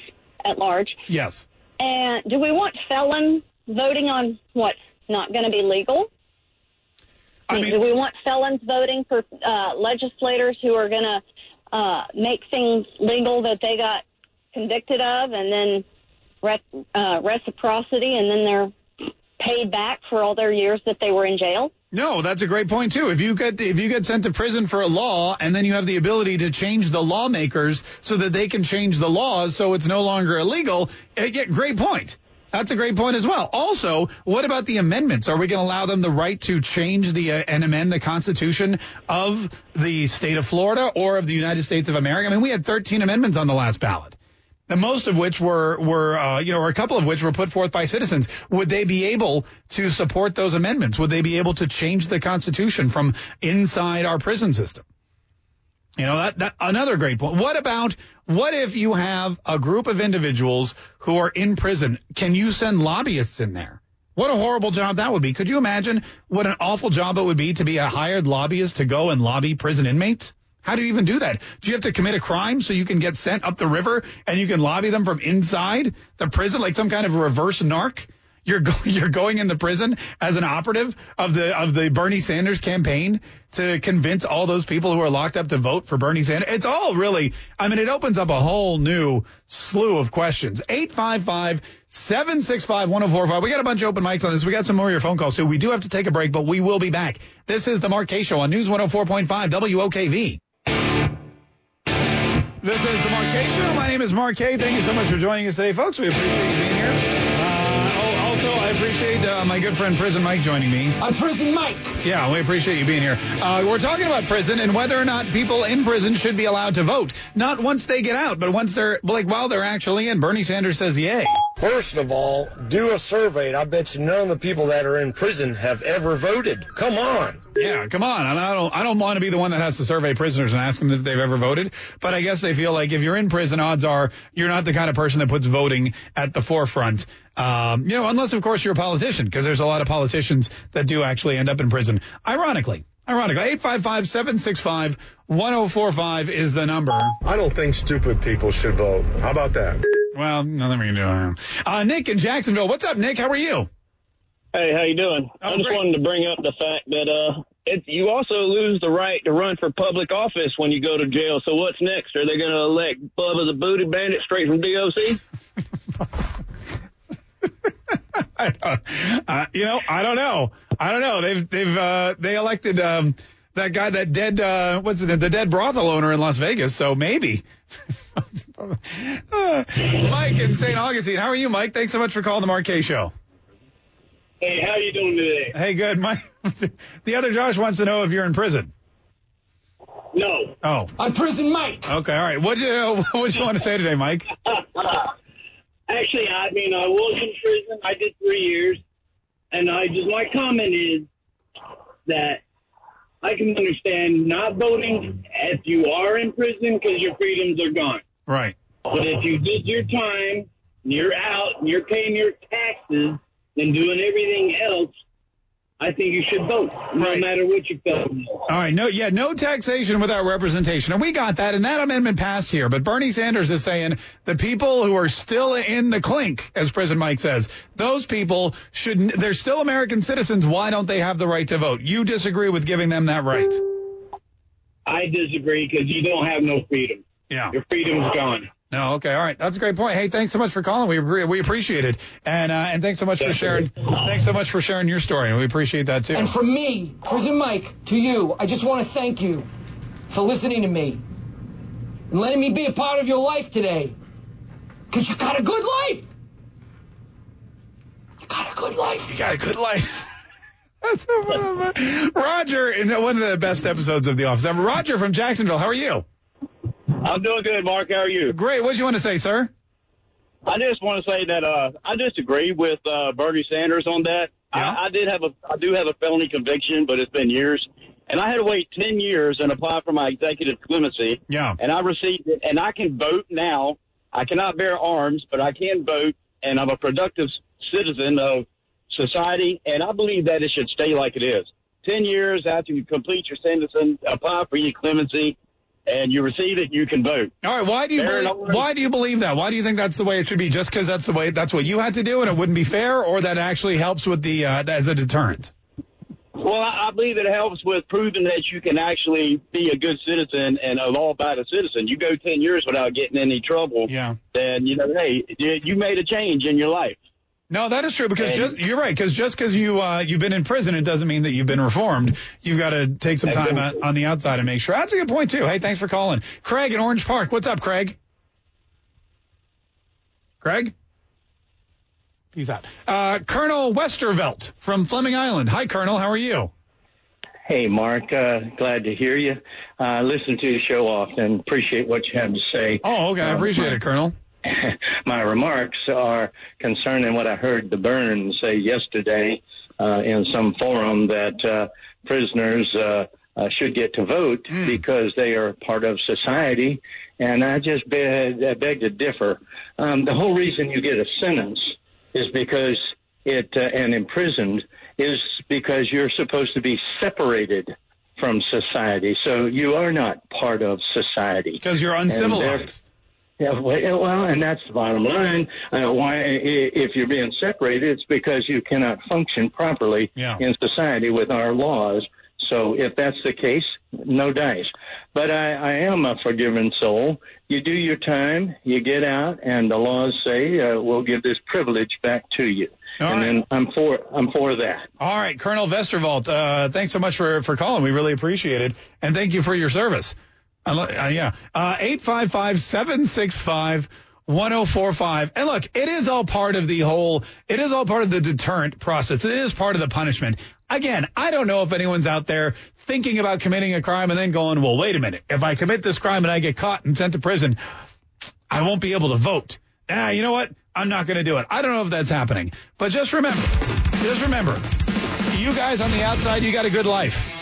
at large. Yes. And do we want felons voting on what's not going to be legal? I mean, do we want felons voting for uh, legislators who are going to uh, make things legal that they got convicted of, and then re- uh, reciprocity, and then they're paid back for all their years that they were in jail? No, that's a great point too. If you get if you get sent to prison for a law and then you have the ability to change the lawmakers so that they can change the laws so it's no longer illegal, eh, yeah, great point. That's a great point as well. Also, what about the amendments? Are we going to allow them the right to change the uh, and amend the Constitution of the state of Florida or of the United States of America? I mean, we had 13 amendments on the last ballot most of which were were uh, you know, or a couple of which were put forth by citizens. Would they be able to support those amendments? Would they be able to change the Constitution from inside our prison system? You know, that, that another great point. What about what if you have a group of individuals who are in prison? Can you send lobbyists in there? What a horrible job that would be. Could you imagine what an awful job it would be to be a hired lobbyist to go and lobby prison inmates? How do you even do that? Do you have to commit a crime so you can get sent up the river and you can lobby them from inside the prison like some kind of reverse narc? You're go- you're going into prison as an operative of the of the Bernie Sanders campaign to convince all those people who are locked up to vote for Bernie Sanders. It's all really I mean it opens up a whole new slew of questions. 855-765-1045. We got a bunch of open mics on this. We got some more of your phone calls too. We do have to take a break, but we will be back. This is the Mark Kaye Show on News 104.5 WOKV. This is the Mark Kaye Show. My name is Mark Kaye. Thank you so much for joining us today, folks. We appreciate you being here. Uh, oh, also, I appreciate uh, my good friend Prison Mike joining me. I'm Prison Mike. Yeah, we appreciate you being here. Uh, we're talking about prison and whether or not people in prison should be allowed to vote. Not once they get out, but once they're, like, while they're actually in. Bernie Sanders says yay. First of all, do a survey, and I bet you none of the people that are in prison have ever voted. Come on. Yeah, come on. I, I don't. I don't want to be the one that has to survey prisoners and ask them if they've ever voted. But I guess they feel like if you're in prison, odds are you're not the kind of person that puts voting at the forefront. Um, you know, unless of course you're a politician, because there's a lot of politicians that do actually end up in prison. Ironically. Ironically, 855-765-1045 is the number. I don't think stupid people should vote. How about that? Well, nothing we can do. Uh, Nick in Jacksonville. What's up, Nick? How are you? Hey, how you doing? I just great. wanted to bring up the fact that uh, it, you also lose the right to run for public office when you go to jail. So what's next? Are they going to elect Bubba the Booty Bandit straight from DOC? I don't, uh, you know, I don't know. I don't know. They've they've uh, they elected um, that guy, that dead uh, what's it, the dead brothel owner in Las Vegas. So maybe. Mike in St. Augustine. How are you, Mike? Thanks so much for calling the Mark Kaye Show. Hey, how you doing today? Hey, good. Mike. the other Josh wants to know if you're in prison. No. Oh. I'm prison Mike. Okay. All right. What you What you want to say today, Mike? Actually, I mean, I was in prison. I did three years, and I just my comment is that I can understand not voting if you are in prison because your freedoms are gone. Right. But if you did your time, and you're out, and you're paying your taxes and doing everything else, I think you should vote, no matter what you felt. All right. No. Yeah. No taxation without representation, and we got that, and that amendment passed here. But Bernie Sanders is saying the people who are still in the clink, as President Mike says, those people should. They're still American citizens. Why don't they have the right to vote? You disagree with giving them that right? I disagree because you don't have no freedom. Yeah. Your freedom's gone. No, okay, all right, that's a great point. Hey, thanks so much for calling. We we appreciate it, and uh, and thanks so much for sharing. Thanks so much for sharing your story, and we appreciate that too. And from me, Prison Mike, to you, I just want to thank you for listening to me and letting me be a part of your life today. Because you got a good life. You got a good life. You got a good life. Roger, in one of the best episodes of The Office. Roger from Jacksonville, how are you? I'm doing good, Mark. How are you? Great. What do you want to say, sir? I just want to say that uh, I disagree with uh, Bernie Sanders on that. I, I did have a, I do have a felony conviction, but it's been years, and I had to wait ten years and apply for my executive clemency. Yeah. And I received it, and I can vote now. I cannot bear arms, but I can vote, and I'm a productive citizen of society, and I believe that it should stay like it is. Ten years after you complete your sentence, and apply for your clemency, and you receive it, you can vote. All right. Why do you Fair believe, why do you believe that? Why do you think that's the way it should be? Just because that's the way that's what you had to do, and it wouldn't be fair, or that actually helps with the uh, as a deterrent? Well, I believe it helps with proving that you can actually be a good citizen and a law-abiding citizen. You go 10 years without getting any trouble, yeah. then, you know, hey, you made a change in your life. No, that is true because And- just you're right because just because you uh, you've been in prison, it doesn't mean that you've been reformed. You've got to take some time out on the outside and make sure. That's a good point too. Hey, thanks for calling, Craig in Orange Park. What's up, Craig? Craig. He's out. Uh, Colonel Westervelt from Fleming Island. Hi, Colonel. How are you? Hey, Mark. Uh, glad to hear you. Uh, listen to your show often. Appreciate what you have to say. Oh, okay. I Uh, appreciate my- it, Colonel. My remarks are concerning what I heard the Burns say yesterday uh, in some forum that uh, prisoners uh, uh, should get to vote because they are part of society. And I just beg, I beg to differ. Um, the whole reason you get a sentence is because it uh, and imprisoned is because you're supposed to be separated from society. So you are not part of society because you're uncivilized. Yeah, well, and that's the bottom line. Uh, why, if you're being separated, it's because you cannot function properly Yeah. in society with our laws. So if that's the case, no dice. But I, I am a forgiven soul. You do your time, you get out, and the laws say uh, we'll give this privilege back to you. and then I'm for I'm for that. All right, Colonel Westervelt. Uh, thanks so much for for calling. We really appreciate it, and thank you for your service. Uh, uh, yeah, eight five five seven six five. 1045. And look, it is all part of the whole, it is all part of the deterrent process. It is part of the punishment. Again, I don't know if anyone's out there thinking about committing a crime and then going, well, wait a minute. If I commit this crime and I get caught and sent to prison, I won't be able to vote. Ah, you know what? I'm not going to do it. I don't know if that's happening. But just remember, just remember, you guys on the outside, you got a good life.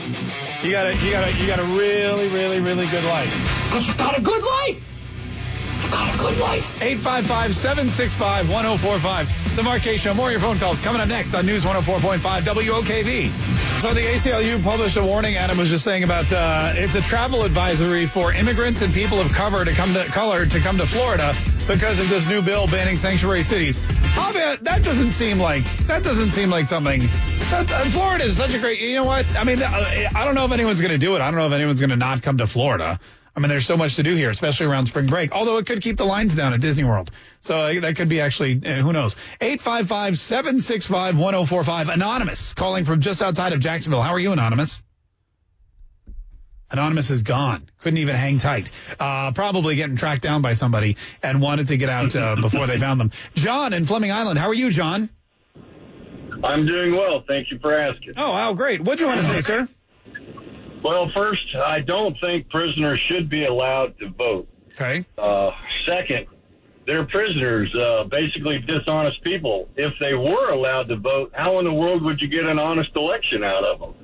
You got a, you got a, you got a really, really, really good life. Because you got a good life. You got a good life. 855-765-1045. The Mark Kaye Show. More of your phone calls coming up next on News 104.5 WOKV. So the ACLU published a warning. Adam was just saying about uh, it's a travel advisory for immigrants and people of cover to come to color to come to Florida because of this new bill banning sanctuary cities. I'll bet that doesn't seem like that doesn't seem like something. Florida is such a great. You know what? I mean, uh, I don't know if anyone's going to do it. I don't know if anyone's going to not come to Florida. I mean, there's so much to do here, especially around spring break. Although it could keep the lines down at Disney World. So uh, that could be actually, uh, who knows? 855-765-1045. Anonymous calling from just outside of Jacksonville. How are you, Anonymous? Anonymous is gone. Couldn't even hang tight. Uh, probably getting tracked down by somebody and wanted to get out uh, before they found them. John in Fleming Island. How are you, John? I'm doing well. Thank you for asking. Oh, wow, great. What do you want to say, sir? Well, first, I don't think prisoners should be allowed to vote. Okay. Uh, second, they're prisoners, uh, basically dishonest people. If they were allowed to vote, how in the world would you get an honest election out of them?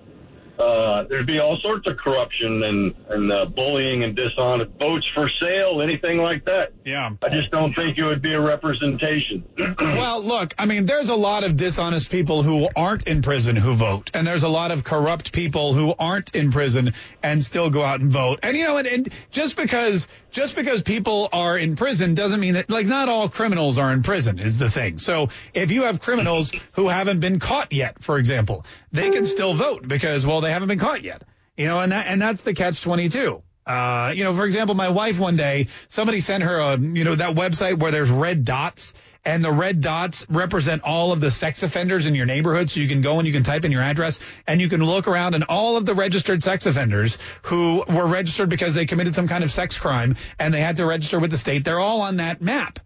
Uh, there'd be all sorts of corruption and, and uh, bullying and dishonest votes for sale, anything like that. Yeah. I just don't think it would be a representation. well, look, I mean, there's a lot of dishonest people who aren't in prison who vote, and there's a lot of corrupt people who aren't in prison and still go out and vote. And you know, and, and just because just because people are in prison doesn't mean that like not all criminals are in prison is the thing. So if you have criminals who haven't been caught yet, for example, they can still vote because well they haven't been caught yet. You know, and that and that's the catch 22. Uh, you know, for example, my wife one day, somebody sent her a, you know, that website where there's red dots and the red dots represent all of the sex offenders in your neighborhood. So you can go and you can type in your address and you can look around and all of the registered sex offenders who were registered because they committed some kind of sex crime and they had to register with the state. They're all on that map.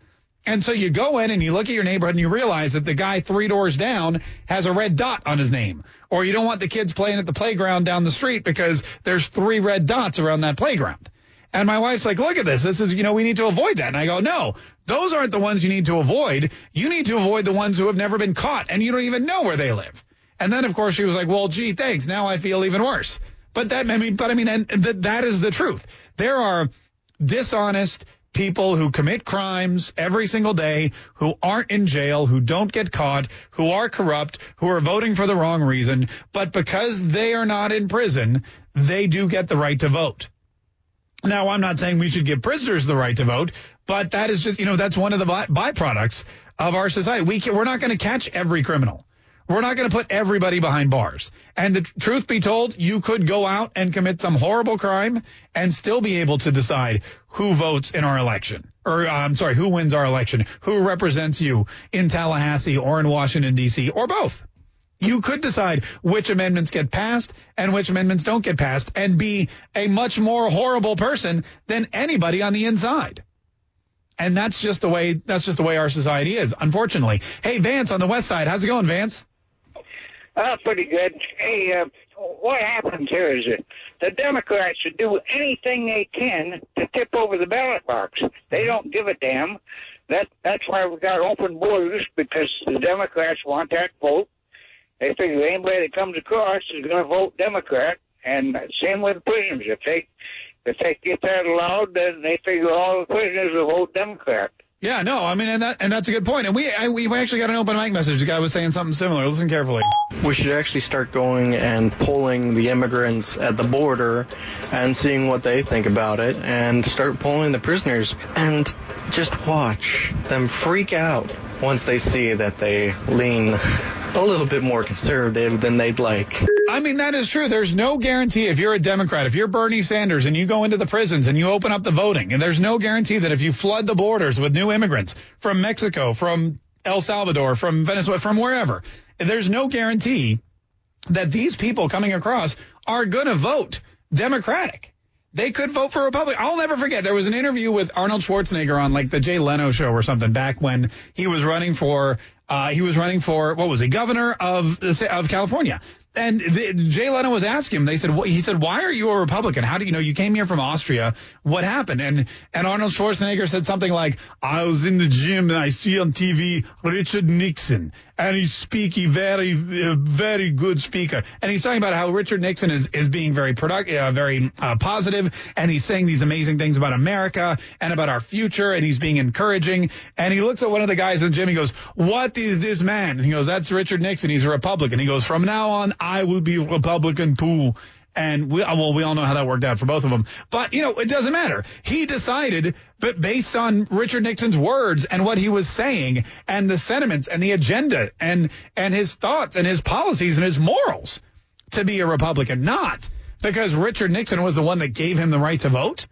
And so you go in and you look at your neighborhood and you realize that the guy three doors down has a red dot on his name. Or you don't want the kids playing at the playground down the street because there's three red dots around that playground. And my wife's like, look at this. This is, you know, we need to avoid that. And I go, no, those aren't the ones you need to avoid. You need to avoid the ones who have never been caught and you don't even know where they live. And then of course she was like, well, gee, thanks. Now I feel even worse. But that, I mean, but I mean, and that, that is the truth. There are dishonest, people who commit crimes every single day, who aren't in jail, who don't get caught, who are corrupt, who are voting for the wrong reason, but because they are not in prison, they do get the right to vote. Now, I'm not saying we should give prisoners the right to vote, but that is just, you know, that's one of the byproducts of our society. We can, we're not going to catch every criminal. We're not going to put everybody behind bars. And the truth be told, you could go out and commit some horrible crime and still be able to decide who votes in our election. Or, uh, I'm sorry, who wins our election, who represents you in Tallahassee or in Washington, D.C., or both. You could decide which amendments get passed and which amendments don't get passed and be a much more horrible person than anybody on the inside. And that's just the way, that's just the way our society is, unfortunately. Hey, Vance on the west side. How's it going, Vance? Uh, pretty good. Hey, uh, what happens here is that the Democrats do anything they can to tip over the ballot box. They don't give a damn. That that's why we got open borders because the Democrats want that vote. They figure anybody that comes across is going to vote Democrat, and same with prisoners. If they if they get that allowed, then they figure all the prisoners will vote Democrat. Yeah, no, I mean, and that and that's a good point. And we I, we actually got an open mic message. The guy was saying something similar. Listen carefully. We should actually start going and polling the immigrants at the border and seeing what they think about it, and start polling the prisoners and just watch them freak out once they see that they lean a little bit more conservative than they'd like. I mean, that is true. There's no guarantee if you're a Democrat, if you're Bernie Sanders and you go into the prisons and you open up the voting, and there's no guarantee that if you flood the borders with new immigrants from Mexico, from El Salvador, from Venezuela, from wherever, there's no guarantee that these people coming across are going to vote Democratic. They could vote for Republican. I'll never forget. There was an interview with Arnold Schwarzenegger on like the Jay Leno show or something back when he was running for, uh, he was running for, what was he, governor of, of California. And the, Jay Leno was asking him, they said, what, he said, why are you a Republican? How do you know you came here from Austria? What happened? And, and Arnold Schwarzenegger said something like, I was in the gym and I see on TV Richard Nixon and he's speaking very, uh, very good speaker. And he's talking about how Richard Nixon is, is being very productive, uh, very uh, positive, and he's saying these amazing things about America and about our future, and he's being encouraging. And he looks at one of the guys in the gym. He goes, "What is this man?" And he goes, "That's Richard Nixon. He's a Republican." He goes, "From now on, I will be Republican too." And we, uh, well, we all know how that worked out for both of them. But, you know, it doesn't matter. He decided, but based on Richard Nixon's words and what he was saying and the sentiments and the agenda and, and his thoughts and his policies and his morals to be a Republican, not because Richard Nixon was the one that gave him the right to vote.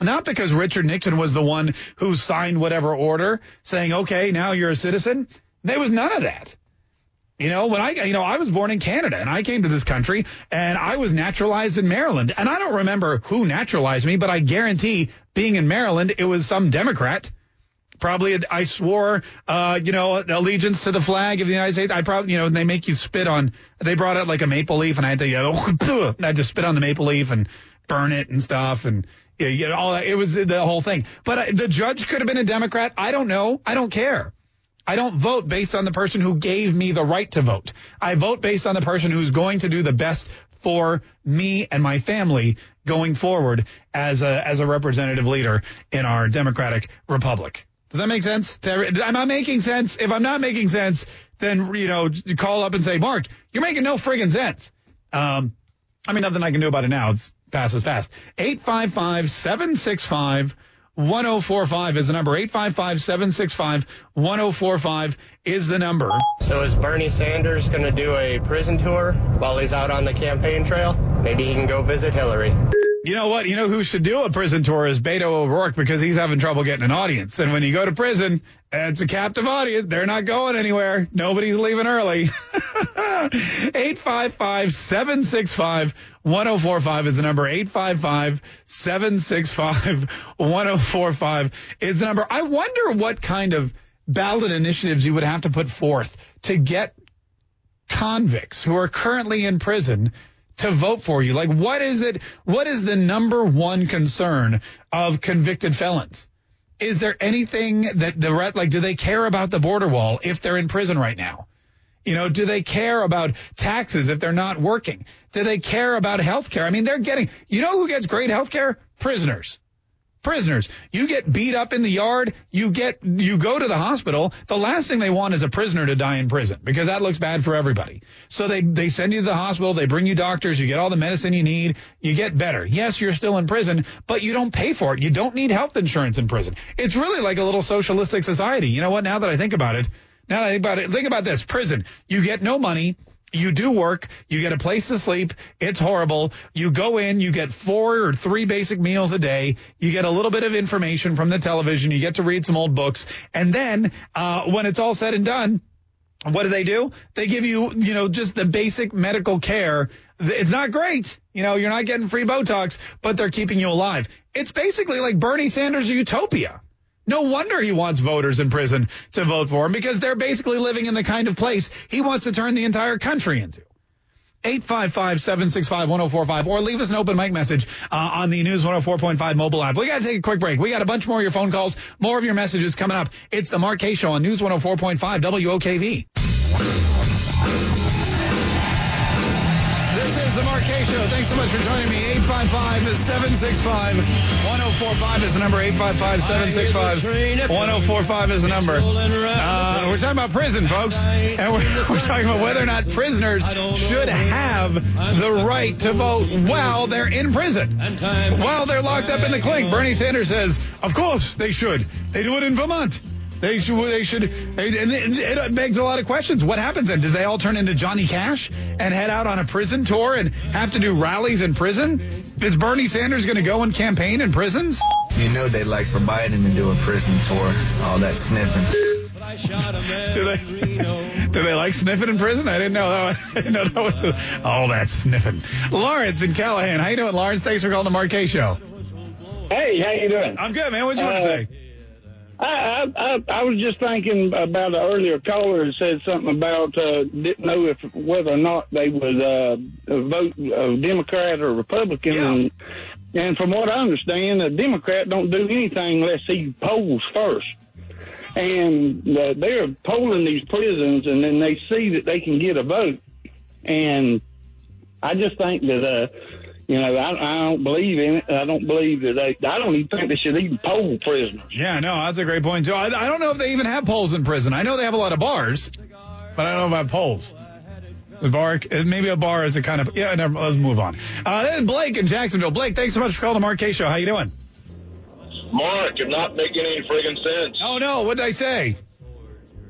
Not because Richard Nixon was the one who signed whatever order saying, okay, now you're a citizen. There was none of that. You know, when I, you know, I was born in Canada and I came to this country and I was naturalized in Maryland. And I don't remember who naturalized me, but I guarantee being in Maryland, it was some Democrat Probably I swore, uh, you know, allegiance to the flag of the United States. I probably, you know, they make you spit on. They brought out like a maple leaf, and I had to, you know, I to spit on the maple leaf and burn it and stuff, and you know, all that. It was the whole thing. But uh, the judge could have been a Democrat. I don't know. I don't care. I don't vote based on the person who gave me the right to vote. I vote based on the person who's going to do the best for me and my family going forward as a as a representative leader in our democratic republic. Does that make sense? Am I making sense? If I'm not making sense, then you know, call up and say, Mark, you're making no friggin' sense. Um, I mean, nothing I can do about it now. It's fast as fast. 855 765 1045 is the number. 855 765 1045 is the number. So is Bernie Sanders going to do a prison tour while he's out on the campaign trail? Maybe he can go visit Hillary. You know what? You know who should do a prison tour is Beto O'Rourke because he's having trouble getting an audience. And when you go to prison, it's a captive audience. They're not going anywhere. Nobody's leaving early. 855 765 1045 is the number. 855 765 1045 is the number. I wonder what kind of ballot initiatives you would have to put forth to get convicts who are currently in prison to vote for you? Like, what is it? What is the number one concern of convicted felons? Is there anything that the like? Do they care about the border wall if they're in prison right now? You know, do they care about taxes if they're not working? Do they care about health care? I mean, they're getting, you know who gets great health care? Prisoners prisoners. You get beat up in the yard, you get you go to the hospital. The last thing they want is a prisoner to die in prison because that looks bad for everybody. So they they send you to the hospital, they bring you doctors, you get all the medicine you need, you get better. Yes, you're still in prison, but you don't pay for it. You don't need health insurance in prison. It's really like a little socialistic society. You know what? Now that I think about it, now that I think about it, think about this. Prison. You get no money you do work, you get a place to sleep, it's horrible. You go in, you get four or three basic meals a day, you get a little bit of information from the television, you get to read some old books, and then uh, when it's all said and done, what do they do? They give you, you know, just the basic medical care. It's not great. You know, you're not getting free Botox, but they're keeping you alive. It's basically like Bernie Sanders' utopia. No wonder he wants voters in prison to vote for him because they're basically living in the kind of place he wants to turn the entire country into. 855-765-1045 or leave us an open mic message uh, on the News 104.5 mobile app. We got to take a quick break. We got a bunch more of your phone calls, more of your messages coming up. It's the Mark Kaye Show on News 104.5 WOKV. Kaye Show. Thanks so much for joining me. 855-765-1045 is the number. 855-765-1045 is the number. Uh, we're talking about prison, folks. And we're, we're talking about whether or not prisoners should have the right to vote while they're in prison. While they're locked up in the clink. Bernie Sanders says, of course they should. They do it in Vermont. They should. They should. And it begs a lot of questions. What happens then? Do they all turn into Johnny Cash and head out on a prison tour and have to do rallies in prison? Is Bernie Sanders going to go and campaign in prisons? You know they like for Biden to do a prison tour. All that sniffing. do they? Do they like sniffing in prison? I didn't know that. I didn't know that was the, all that sniffing. Lawrence in Callahan, how you doing, Lawrence? Thanks for calling the Mark Kaye Show. Hey, how you doing? I'm good, man. What you uh, want to say? I, I I was just thinking about an earlier caller that said something about uh, didn't know if whether or not they would uh, vote uh, Democrat or Republican. Yeah. And, and from what I understand, a Democrat don't do anything unless he polls first. And uh, they're polling these prisons, and then they see that they can get a vote. And I just think that uh, you know, I, I don't believe in it. I don't believe that they. I don't even think they should even poll prisoners. Yeah, no, that's a great point too. I, I don't know if they even have polls in prison. I know they have a lot of bars, but I don't know about polls. The bar, maybe a bar is a kind of yeah. Never, let's move on. Uh, Blake in Jacksonville. Blake, thanks so much for calling the Mark Kaye Show. How you doing? Mark, you're not making any friggin' sense. Oh no, what did I say?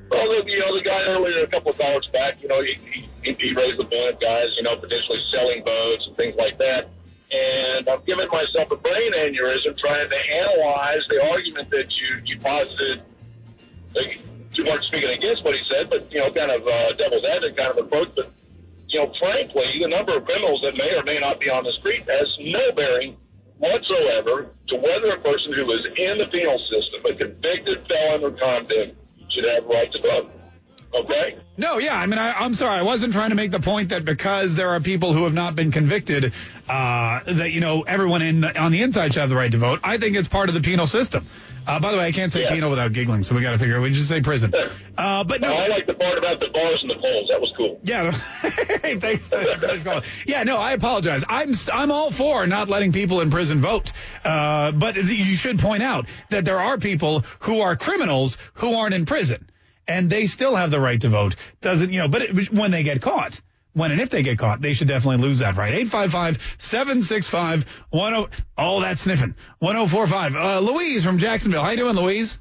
Well, the, you know, the guy earlier, a couple of hours back, you know, he, he, he raised the point of guys, you know, potentially selling votes and things like that. And I'm giving myself a brain aneurysm trying to analyze the argument that you, you posited. Like, you weren't speaking against what he said, but, you know, kind of uh, devil's advocate kind of approach. But, you know, frankly, the number of criminals that may or may not be on the street has no bearing whatsoever to whether a person who is in the penal system, a convicted felon or convict, should have right to vote. Okay? No, yeah. I mean, I, I'm sorry. I wasn't trying to make the point that because there are people who have not been convicted, uh, that, you know, everyone in the, on the inside should have the right to vote. I think it's part of the penal system. Uh, by the way, I can't say penal without giggling, so we got to figure. We just say prison. Uh, but no, I like the part about the bars and the polls. That was cool. Yeah. hey, thanks. thanks for calling. yeah, no, I apologize. I'm I'm all for not letting people in prison vote. Uh, but you should point out that there are people who are criminals who aren't in prison, and they still have the right to vote. Doesn't you know? But it, when they get caught. When and if they get caught, they should definitely lose that right. 855-765-10. Oh, that's sniffing. 1045. Uh, Louise from Jacksonville. How you doing, Louise?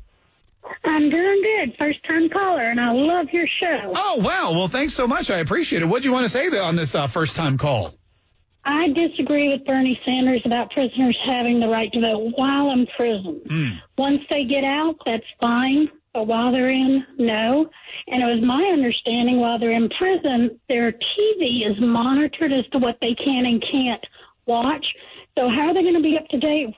I'm doing good. First time caller, and I love your show. Oh, wow. Well, thanks so much. I appreciate it. What do you want to say on this uh, first time call? I disagree with Bernie Sanders about prisoners having the right to vote while in prison. Mm. Once they get out, that's fine. But while they're in, no. And it was my understanding while they're in prison, their TV is monitored as to what they can and can't watch. So how are they going to be up to date?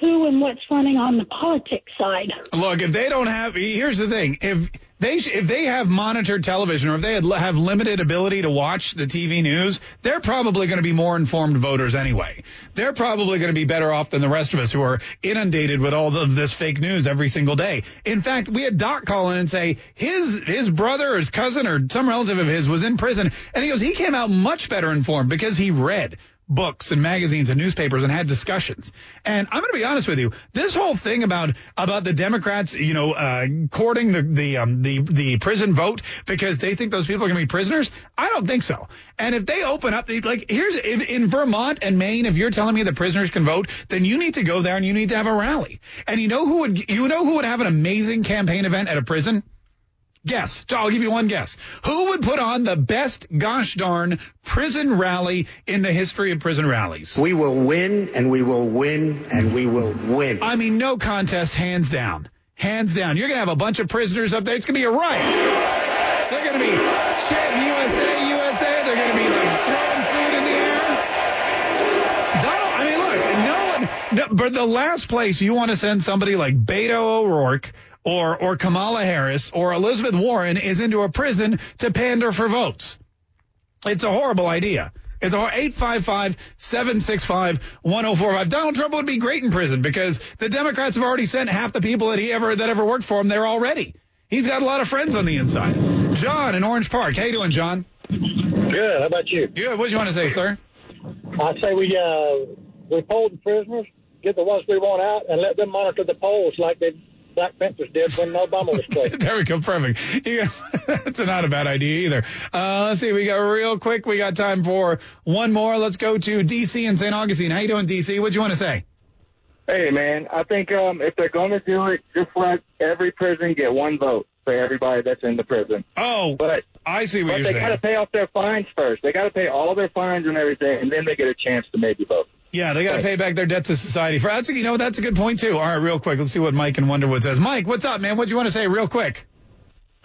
Who and what's running on the politics side? Look, if they don't have, here's the thing: if they sh- if they have monitored television or if they had, have limited ability to watch the TV news, they're probably going to be more informed voters anyway. They're probably going to be better off than the rest of us who are inundated with all of this fake news every single day. In fact, we had Doc call in and say his his brother or his cousin or some relative of his was in prison, and he goes he came out much better informed because he read books and magazines and newspapers and had discussions. And I'm going to be honest with you, this whole thing about about the Democrats, you know, uh, courting the the um, the the prison vote because they think those people are going to be prisoners, I don't think so. And if they open up, like here's in, in Vermont and Maine, if you're telling me the prisoners can vote, then you need to go there and you need to have a rally. And you know who would you know who would have an amazing campaign event at a prison? Guess. I'll give you one guess. Who would put on the best gosh darn prison rally in the history of prison rallies? We will win and we will win and we will win. I mean, no contest, hands down. Hands down. You're going to have a bunch of prisoners up there. It's going to be a riot. They're going to be chanting USA, USA. They're going to be like throwing food in the air. Donald, I mean, look, no one, no, but the last place you want to send somebody like Beto O'Rourke or or Kamala Harris or Elizabeth Warren is into a prison to pander for votes. It's a horrible idea. It's 855-765-1045. Donald Trump would be great in prison because the Democrats have already sent half the people that he ever that ever worked for him there already. He's got a lot of friends on the inside. John in Orange Park. How you doing, John? Good. How about you? Good. What do you want to say, sir? I say we uh we poll the prisoners, get the ones we want out, and let them monitor the polls like they Black Panthers did when Obama was president. there we go. Perfect. That's not a bad idea either. Uh, let's see. We got real quick. We got time for one more. Let's go to DC and St. Augustine. How you doing, DC? What do you want to say? Hey, man, I think um, if they're going to do it, just let every prison get one vote for everybody that's in the prison. Oh, but I see what but you're they saying. They got to pay off their fines first. They got to pay all their fines and everything, and then they get a chance to maybe vote. Yeah, they got to pay back their debt to society. For that's you know that's a good point too. All right, real quick, let's see what Mike in Wonderwood says. Mike, what's up, man? What do you want to say, real quick?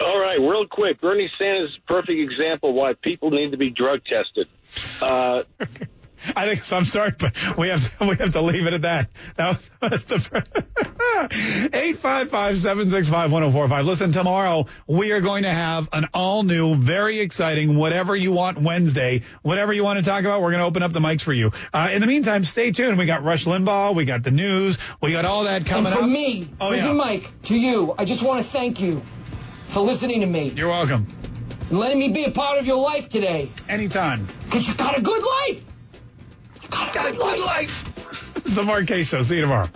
All right, real quick. Bernie Sanders is a perfect example why people need to be drug tested. Uh, I think so. I'm sorry, but we have to, we have to leave it at that. that was, that's the eight five five seven six five one zero four five. Listen, tomorrow we are going to have an all new, very exciting, whatever you want Wednesday, whatever you want to talk about. We're going to open up the mics for you. Uh, in the meantime, stay tuned. We got Rush Limbaugh, we got the news, we got all that coming and for up. me, Oh, Prison yeah. Mike, to you, I just want to thank you for listening to me. You're welcome. And letting me be a part of your life today. Anytime. Because you've got a good life. Life. the Kaye Show. See you tomorrow.